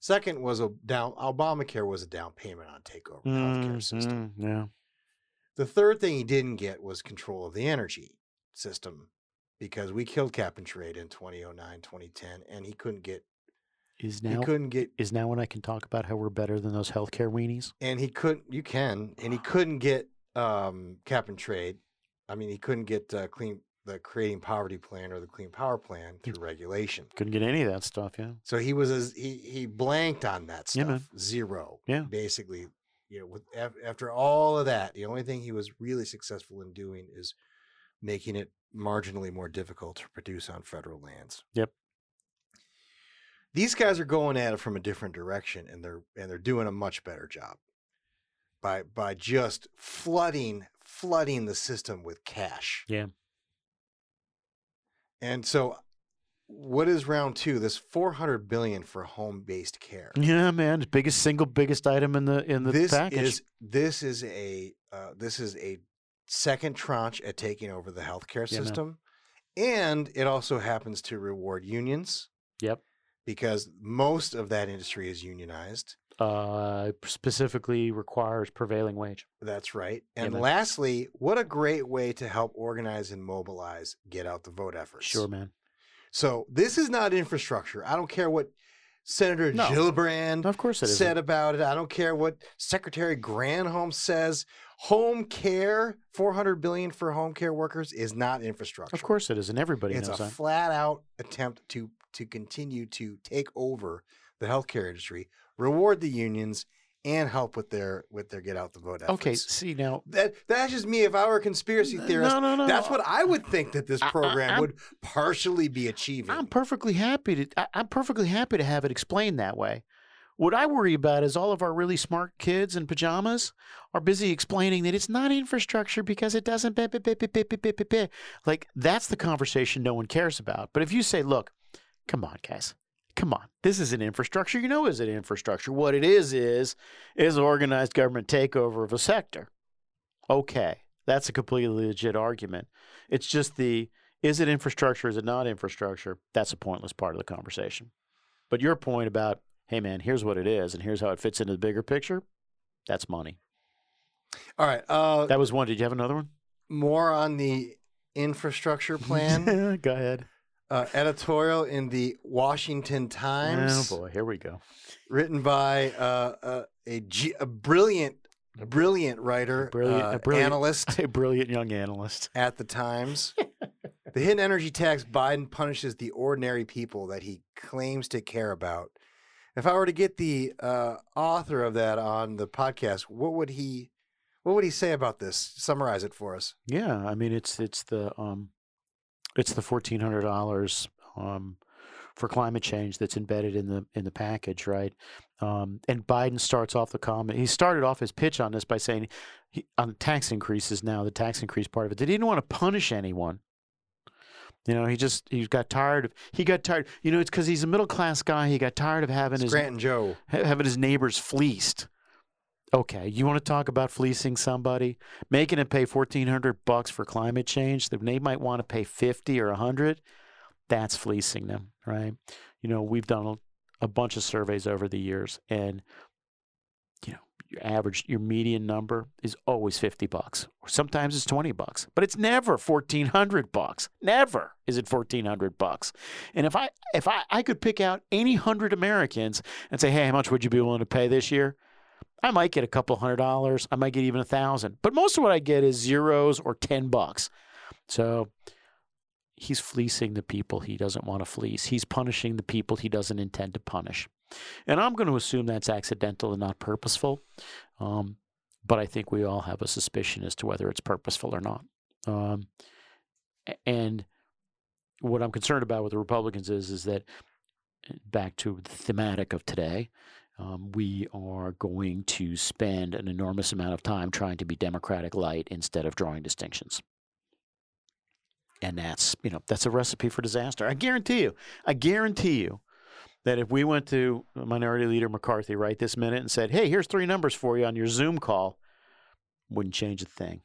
Second was a down Obamacare was a down payment on takeover of the healthcare system. Mhm, Yeah. The third thing he didn't get was control of the energy system because we killed cap and trade in 2009, 2010, and he couldn't get Is now he couldn't get is now when I can talk about how we're better than those healthcare weenies? and he couldn't you can and he couldn't get um cap and trade i mean he couldn't get uh, clean the creating poverty plan or the clean power plan through regulation Couldn't get any of that stuff. Yeah. so he was as he he blanked on that Yeah, stuff man. zero Yeah. basically you know with after all of that the only thing he was really successful in doing is making it marginally more difficult to produce on federal lands Yep. these guys are going at it from a different direction and they're and they're doing a much better job by by just flooding flooding the system with cash Yeah. and so what is round two this 400 billion for home-based care Yeah, man. Biggest single biggest item in the in the this package. is this is a uh, this is a second tranche at taking over the healthcare Yeah, man. system and it also happens to reward unions Yep. because most of that industry is unionized Uh, specifically requires prevailing wage. That's right. And lastly, what a great way to help organize and mobilize get out the vote efforts. Sure, man. So this is not infrastructure. I don't care what Senator No. Gillibrand Of course said isn't. about it. I don't care what Secretary Granholm says. Home care, 400 billion for home care workers is not infrastructure. Of course it is, and everybody it's knows a flat out attempt to to continue to take over the healthcare industry, reward the unions, and help with their with their get out the vote efforts. Okay, see now That that's just me. If I were a conspiracy theorist, no, no. no, that's what I would think that this I- I- program I'm- would partially be achieving. I'm perfectly happy to I, I'm perfectly happy to have it explained that way. What I worry about is all of our really smart kids in pajamas are busy explaining that it's not infrastructure because it doesn't blah, blah, blah. like that's the conversation no one cares about. But if you say, look, come on, guys. Come on. This isn't infrastructure. You know is it infrastructure. What it is is is organized government takeover of a sector. Okay. That's a completely legit argument. It's just the is it infrastructure? Is it not infrastructure? That's a pointless part of the conversation. But your point about, hey man, here's what it is and here's how it fits into the bigger picture, that's money. All right. Uh, That was one. Did you have another one? more on the infrastructure plan. Go ahead. Uh, editorial in the Washington Times, Oh boy, here we go. written by uh, uh, a, a brilliant, brilliant writer, Brilliant, uh, a brilliant analyst a brilliant young analyst. at the Times. the hidden energy tax Biden punishes the ordinary people that he claims to care about. If I were to get the uh, author of that on the podcast, what would he what would he say about this? Summarize it for us. Yeah, I mean it's it's the um, it's the fourteen hundred dollars um for climate change that's embedded in the in the package, right? Um, and Biden starts off the comment. He started off his pitch on this by saying, he, on tax increases now, the tax increase part of it, that he didn't want to punish anyone. You know, he just he got tired of he got tired. You know, it's because he's a middle class guy. He got tired of having his Scranton Joe. ha- having his neighbors fleeced. Okay, you want to talk about fleecing somebody, making them pay fourteen hundred bucks for climate change? That they might want to pay fifty or a hundred. That's fleecing them, right? You know, we've done a, bunch of surveys over the years, and you know, your average, your median number is always fifty bucks, or sometimes it's twenty bucks, but it's never fourteen hundred bucks. Never is it fourteen hundred bucks. And if I if I, I could pick out any hundred Americans and say, hey, how much would you be willing to pay this year? I might get a couple hundred dollars. I might get even a thousand. But most of what I get is zeros or 10 bucks. So he's fleecing the people he doesn't want to fleece. He's punishing the people he doesn't intend to punish. And I'm going to assume that's accidental and not purposeful. Um, but I think we all have a suspicion as to whether it's purposeful or not. Um, and what I'm concerned about with the Republicans is is that eh, back to the thematic of today, um, we are going to spend an enormous amount of time trying to be Democratic light instead of drawing distinctions. And that's you know that's a recipe for disaster. I guarantee you. I guarantee you that if we went to Minority Leader McCarthy right this minute and said, "Hey, here's three numbers for you on your Zoom call," wouldn't change a thing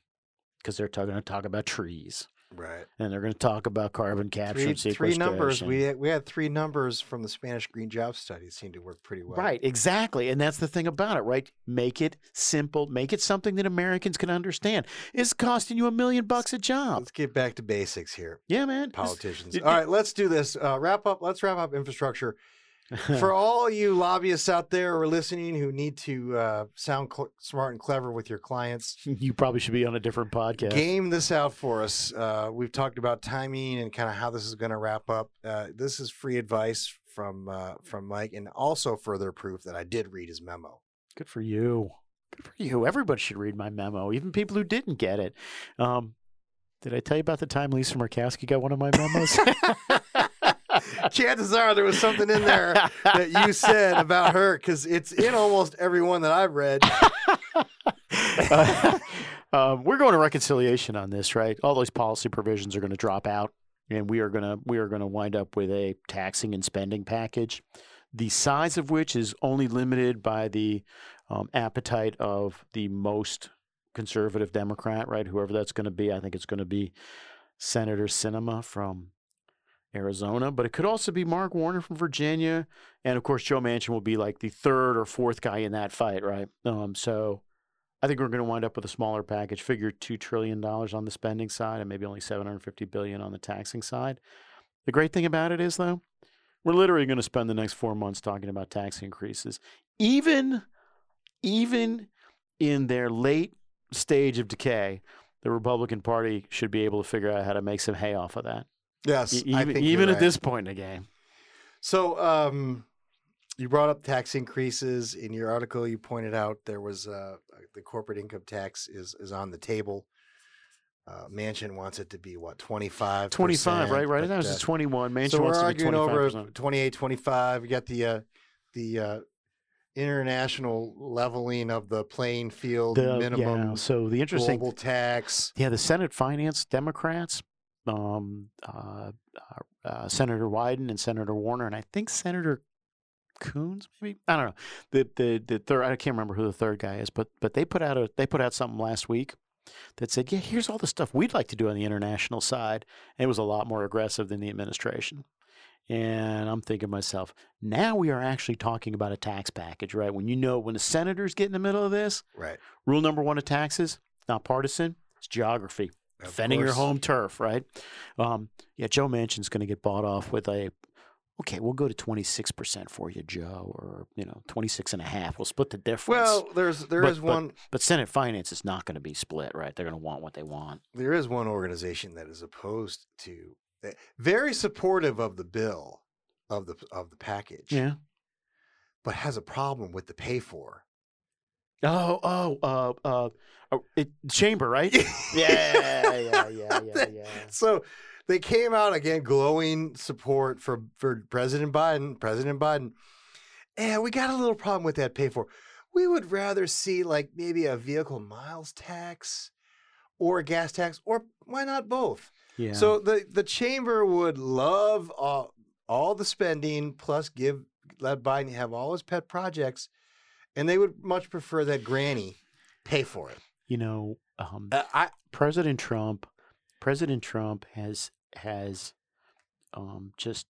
because they're going to talk about trees. Right. And they're going to talk about carbon capture Three, and three numbers. We had, we had three numbers from the Spanish Green Job Study. Seemed to work pretty well. Right, exactly. And that's the thing about it, right? Make it simple, make it something that Americans can understand. It's costing you a million bucks a job. Let's get back to basics here. Yeah, man. Politicians. It- All right, let's do this. Uh, wrap up. Let's wrap up infrastructure. For all you lobbyists out there who are listening who need to uh, sound cl- smart and clever with your clients, you probably should be on a different podcast. game this out for us. Uh, we've talked about timing and kind of how this is going to wrap up. Uh, this is free advice from uh, from Mike, and also further proof that I did read his memo. Good for you. Good for you. Everybody should read my memo, even people who didn't get it. Um, did I tell you about the time Lisa Murkowski got one of my memos? Chances are there was something in there that you said about her because it's in almost every one that I've read. Uh, um, we're going to reconciliation on this, right? All those policy provisions are going to drop out, and we are going to we are going to wind up with a taxing and spending package, the size of which is only limited by the um, appetite of the most conservative Democrat, right? Whoever that's going to be, I think it's going to be Senator Sinema from Arizona, but it could also be Mark Warner from Virginia, and of course Joe Manchin will be like the third or fourth guy in that fight, right? Um, so I think we're going to wind up with a smaller package. Figure two trillion dollars on the spending side, and maybe only seven hundred fifty billion on the taxing side. The great thing about it is, though, we're literally going to spend the next four months talking about tax increases, even even in their late stage of decay. The Republican Party should be able to figure out how to make some hay off of that. Yes, E- I even, even at right. this point in the game. So, um, you brought up tax increases in your article. You pointed out there was uh, the corporate income tax is is on the table. Uh, Manchin wants it to be what 25 25, right? Right. Was just 21. Manchin so we're wants to be arguing over 25%. 28 25 we got the uh, the uh, international leveling of the playing field The- minimum yeah, so the interesting global tax Yeah, the Senate Finance Democrats, um, uh, uh, uh, Senator Wyden and Senator Warner, and I think Senator Coons, maybe I don't know. The the the third, I can't remember who the third guy is, but but they put out a they put out something last week that said, yeah, here's all the stuff we'd like to do on the international side. And it was a lot more aggressive than the administration. And I'm thinking to myself, now we are actually talking about a tax package, right? When you know when the senators get in the middle of this, right Rule number one of taxes, not partisan, it's geography. Of Defending your home turf, right? Um, yeah, Joe Manchin's going to get bought off with a, okay, we'll go to 26% for you, Joe, or, you know, 26 and a half. We'll split the difference. well there's there But- is but- one But Senate Finance is not going to be split, right? They're going to want what they want. there is one organization that is opposed to very supportive of the bill of the of the package Yeah. but has a problem with the pay for Oh, oh, uh, uh, oh, it, Chamber, right? yeah, yeah, yeah, yeah, yeah. so they came out again glowing support for for President Biden President Biden and we got a little problem with that pay for we would rather see like maybe a vehicle miles tax or a gas tax or why not both Yeah. So the the chamber would love all, all the spending plus give let Biden have all his pet projects, and they would much prefer that Granny pay for it. you know, um, Uh, I President Trump, President Trump has has um, just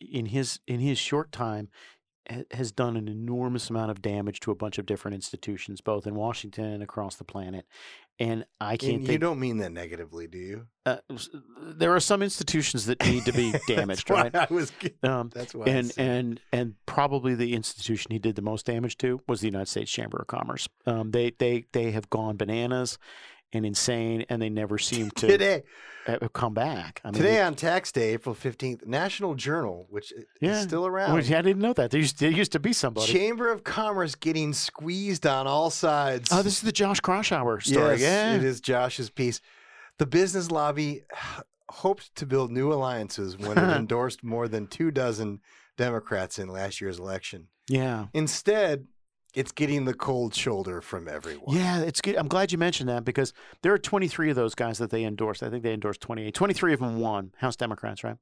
in his in his short time has done an enormous amount of damage to a bunch of different institutions, both in Washington and across the planet. And I can't And you think. don't mean that negatively, do you? Uh, there are some institutions that need to be damaged, right? I was Um, that's why I and and and probably the institution he did the most damage to was the United States Chamber of Commerce. Um, they they they have gone bananas and insane, and they never seem to Today, come back. I mean, today on tax day, April fifteenth, National Journal, which yeah, is still around. Well, I didn't know that. There used, there used to be somebody. Chamber of Commerce getting squeezed on all sides. oh, this is the Josh Kraushaar story. Yes, yeah, it is Josh's piece. The business lobby hoped to build new alliances when it endorsed more than two dozen Democrats in last year's election. yeah. Instead, it's getting the cold shoulder from everyone. Yeah, it's good. I'm glad you mentioned that because there are 23 of those guys that they endorsed. I think they endorsed 28. 23 of them won, House Democrats, right?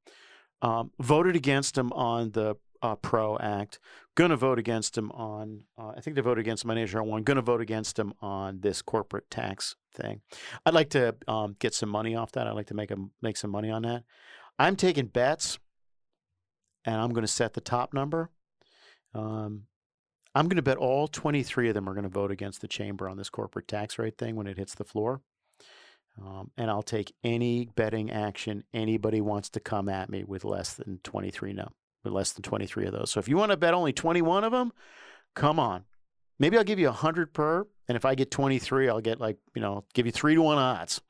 Um, voted against him on the uh, PRO Act. Going to vote against him on, uh, I think they voted against him on 1. Going to vote against him on this corporate tax thing. I'd like to um, get some money off that. I'd like to make, a, make some money on that. I'm taking bets and I'm going to set the top number. Um, I'm going to bet all 23 of them are going to vote against the chamber on this corporate tax rate thing when it hits the floor. Um, and I'll take any betting action anybody wants to come at me with less than 23 no, with less than 23 of those. So if you want to bet only 21 of them, come on. Maybe I'll give you 100 per. And if I get 23, I'll get like, you know, give you three to one odds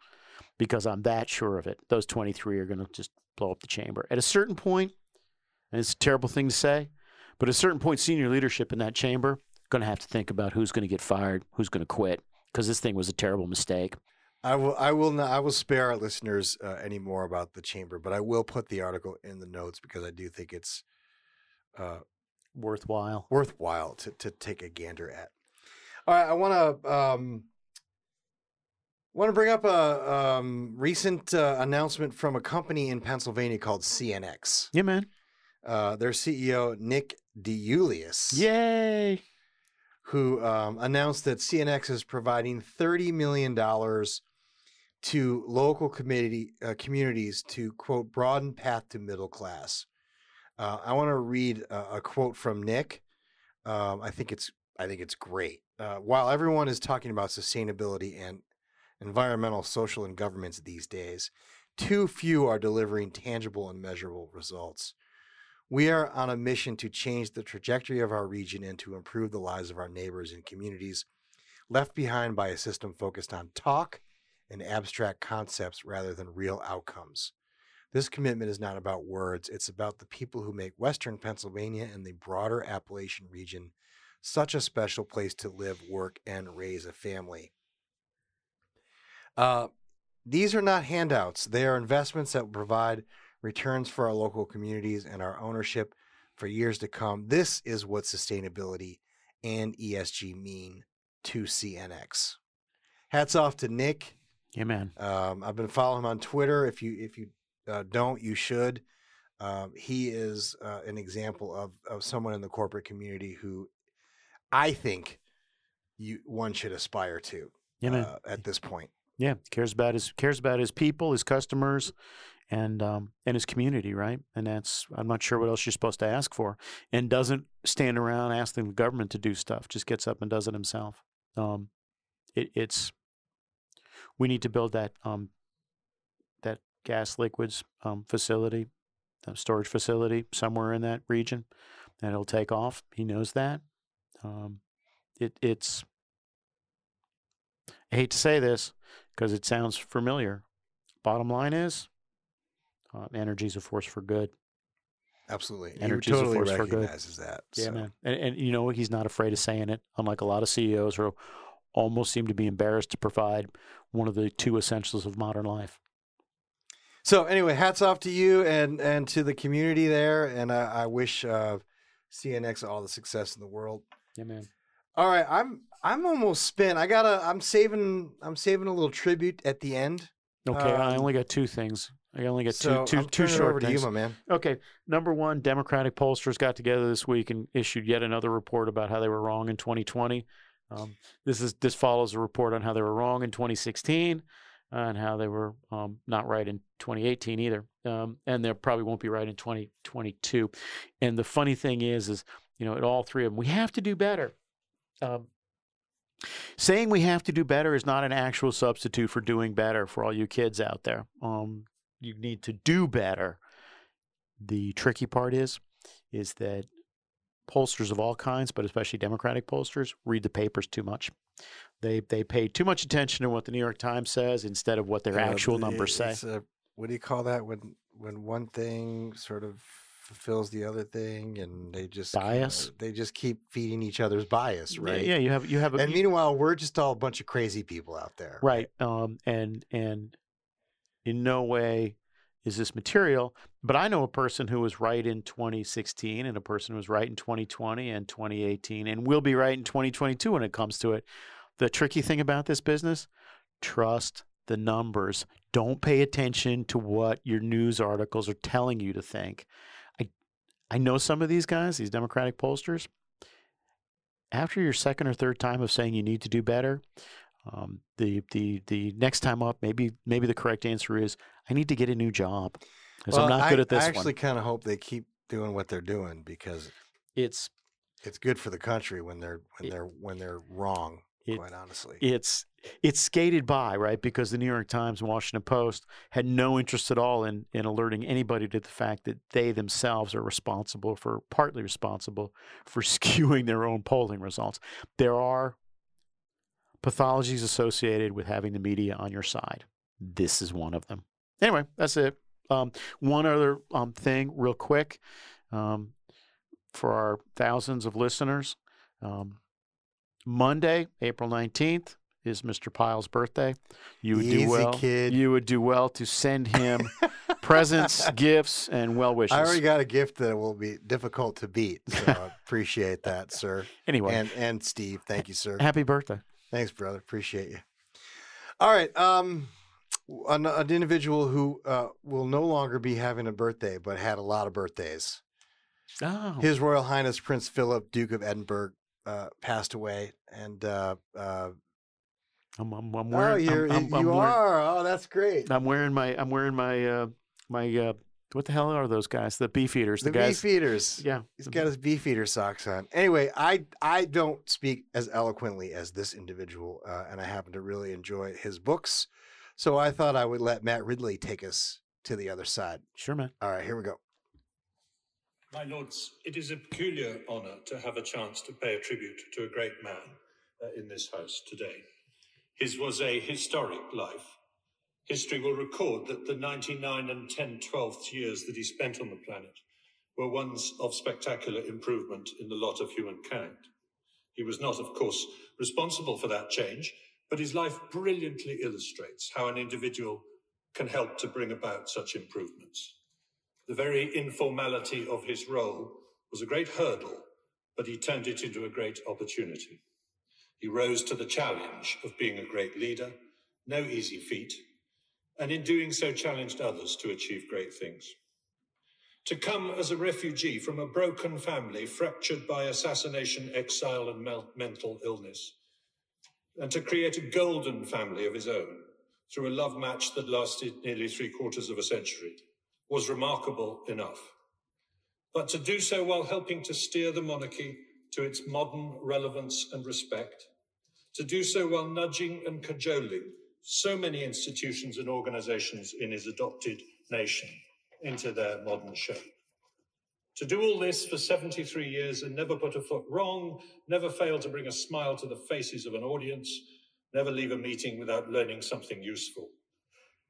because I'm that sure of it. Those 23 are going to just blow up the chamber. At a certain point, and it's a terrible thing to say, but at a certain point, senior leadership in that chamber going to have to think about who's going to get fired, who's going to quit, because this thing was a terrible mistake. I will. I will not. I will spare our listeners uh, any more about the chamber, but I will put the article in the notes because I do think it's uh, Worthwhile. worthwhile to to take a gander at. All right, I want to um, want to bring up a um, recent uh, announcement from a company in Pennsylvania called CNX. Yeah, man. Uh, their CEO Nick DeIuliis, Yay. who um, announced that CNX is providing thirty million dollars to local community uh, communities to quote broaden path to middle class. Uh, I want to read a, a quote from Nick. Um, I think it's I think it's great. Uh, while everyone is talking about sustainability and environmental, social, and governments these days, too few are delivering tangible and measurable results. We are on a mission to change the trajectory of our region and to improve the lives of our neighbors and communities left behind by a system focused on talk and abstract concepts rather than real outcomes. This commitment is not about words, it's about the people who make Western Pennsylvania and the broader Appalachian region such a special place to live, work, and raise a family. Uh, these are not handouts, they are investments that will provide returns for our local communities and our ownership for years to come. This is what sustainability and ESG mean to CNX. Hats off to Nick. Yeah, man. Um, I've been following him on Twitter. If you if you uh, don't, you should. Um, he is uh, an example of of someone in the corporate community who I think you one should aspire to. Yeah, uh, at this point. Yeah, cares about his cares about his people, his customers, and um, and his community, right? And that's I'm not sure what else you're supposed to ask for, and doesn't stand around asking the government to do stuff. Just gets up and does it himself. Um, it, it's we need to build that um, that gas liquids um, facility, uh, storage facility somewhere in that region, and it'll take off. He knows that. Um, it it's I hate to say this because it sounds familiar. Bottom line is, uh, energy is a force for good. Absolutely, Energy is a force for good. recognizes that. Yeah, so. man. And, and you know he's not afraid of saying it. Unlike a lot of CEOs who almost seem to be embarrassed to provide one of the two essentials of modern life. So anyway, hats off to you and and to the community there, and I, I wish uh, CNX all the success in the world. Yeah, man. All right, I'm I'm almost spent. I gotta. I'm saving. I'm saving a little tribute at the end. Okay, I Um, only got two things. I only got so two, two, I'm two short over to you, things. man. Okay, number one, Democratic pollsters got together this week and issued yet another report about how they were wrong in 2020. Um, this is this follows a report on how they were wrong in 2016, and how they were um, not right in 2018 either, um, and they probably won't be right in 2022. And the funny thing is, is you know, at all three of them, we have to do better. Um, saying we have to do better is not an actual substitute for doing better for all you kids out there. Um, you need to do better. The tricky part is, is that pollsters of all kinds, but especially Democratic pollsters, read the papers too much. They they pay too much attention to what the New York Times says instead of what their actual numbers say. a- what do you call that when when one thing sort of fulfills the other thing, and they just Bias? they just keep feeding each other's bias, right? Yeah, you have you have a and meanwhile, we're just all a bunch of crazy people out there. right. Um, and and in no way is this material. But I know a person who was right in 2016, and a person who was right in 2020 and 2018, and will be right in 2022 when it comes to it. The tricky thing about this business: trust the numbers. Don't pay attention to what your news articles are telling you to think. I I know some of these guys, these Democratic pollsters. After your second or third time of saying you need to do better, um, the the the next time up, maybe maybe the correct answer is I need to get a new job because I'm Well, not good at this I actually kind of hope they keep doing what they're doing because it's it's good for the country when they're when they're when they're wrong. It- quite honestly, It's it's skated by right because the New York Times and Washington Post had no interest at all in in alerting anybody to the fact that they themselves are responsible for partly responsible for skewing their own polling results. There are pathologies associated with having the media on your side. This is one of them. Anyway, that's it. Um, one other um, thing, real quick, um, for our thousands of listeners. Um, Monday, April 19th, is Mr. Pyle's birthday. You would Easy, do well. kid. You would do well to send him presents, gifts, and well wishes. I already got a gift that will be difficult to beat. So I appreciate that, sir. Anyway. and and Steve, thank you, sir. Happy birthday. Thanks, brother. Appreciate you. All right. Um, an, an individual who uh, will no longer be having a birthday, but had a lot of birthdays. Oh. His Royal Highness Prince Philip, Duke of Edinburgh, uh, passed away, and uh, uh, I'm, I'm, I'm oh, wearing. you're, I'm, I'm, you I'm wearing, are. Oh, that's great. I'm wearing my. I'm wearing my. Uh, my. What the hell are those guys? The beef eaters. The, The, guys. beef eaters. Yeah. He's got his beef eater socks on. Anyway, I I don't speak as eloquently as this individual, uh, and I happen to really enjoy his books. So I thought I would let Matt Ridley take us to the other side. Sure, man. All right, here we go. My lords, it is a peculiar honour to have a chance to pay a tribute to a great man uh, in this house today. His was a historic life. History will record that the 99 and 10 twelfths years that he spent on the planet were ones of spectacular improvement in the lot of humankind. He was not, of course, responsible for that change, but his life brilliantly illustrates how an individual can help to bring about such improvements. The very informality of his role was a great hurdle, but he turned it into a great opportunity. He rose to the challenge of being a great leader, no easy feat, and in doing so challenged others to achieve great things. To come as a refugee from a broken family fractured by assassination, exile, and mental illness, and to create a golden family of his own through a love match that lasted nearly three quarters of a century was remarkable enough. But to do so while helping to steer the monarchy to its modern relevance and respect, to do so while nudging and cajoling so many institutions and organizations in his adopted nation into their modern shape. To do all this for 73 years and never put a foot wrong, never fail to bring a smile to the faces of an audience, never leave a meeting without learning something useful.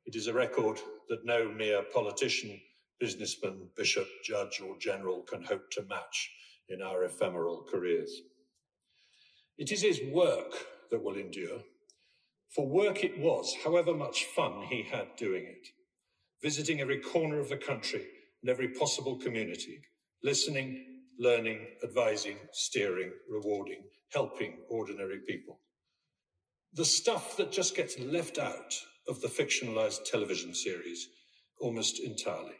It is a record that no mere politician, businessman, bishop, judge, or general can hope to match in our ephemeral careers. It is his work that will endure. For work it was, however much fun he had doing it, visiting every corner of the country and every possible community, listening, learning, advising, steering, rewarding, helping ordinary people. The stuff that just gets left out of the fictionalized television series almost entirely,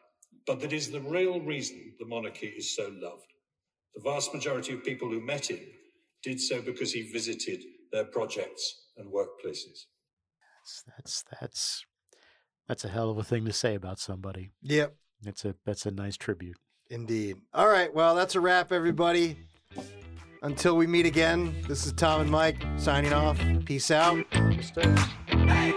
but that is the real reason the monarchy is so loved. The vast majority of people who met him did so because he visited their projects and workplaces. That's that's that's that's a hell of a thing to say about somebody. Yep. That's a that's a nice tribute. Indeed. All right. Well, that's a wrap, everybody. Until we meet again, this is Tom and Mike signing off. Peace out. Stay.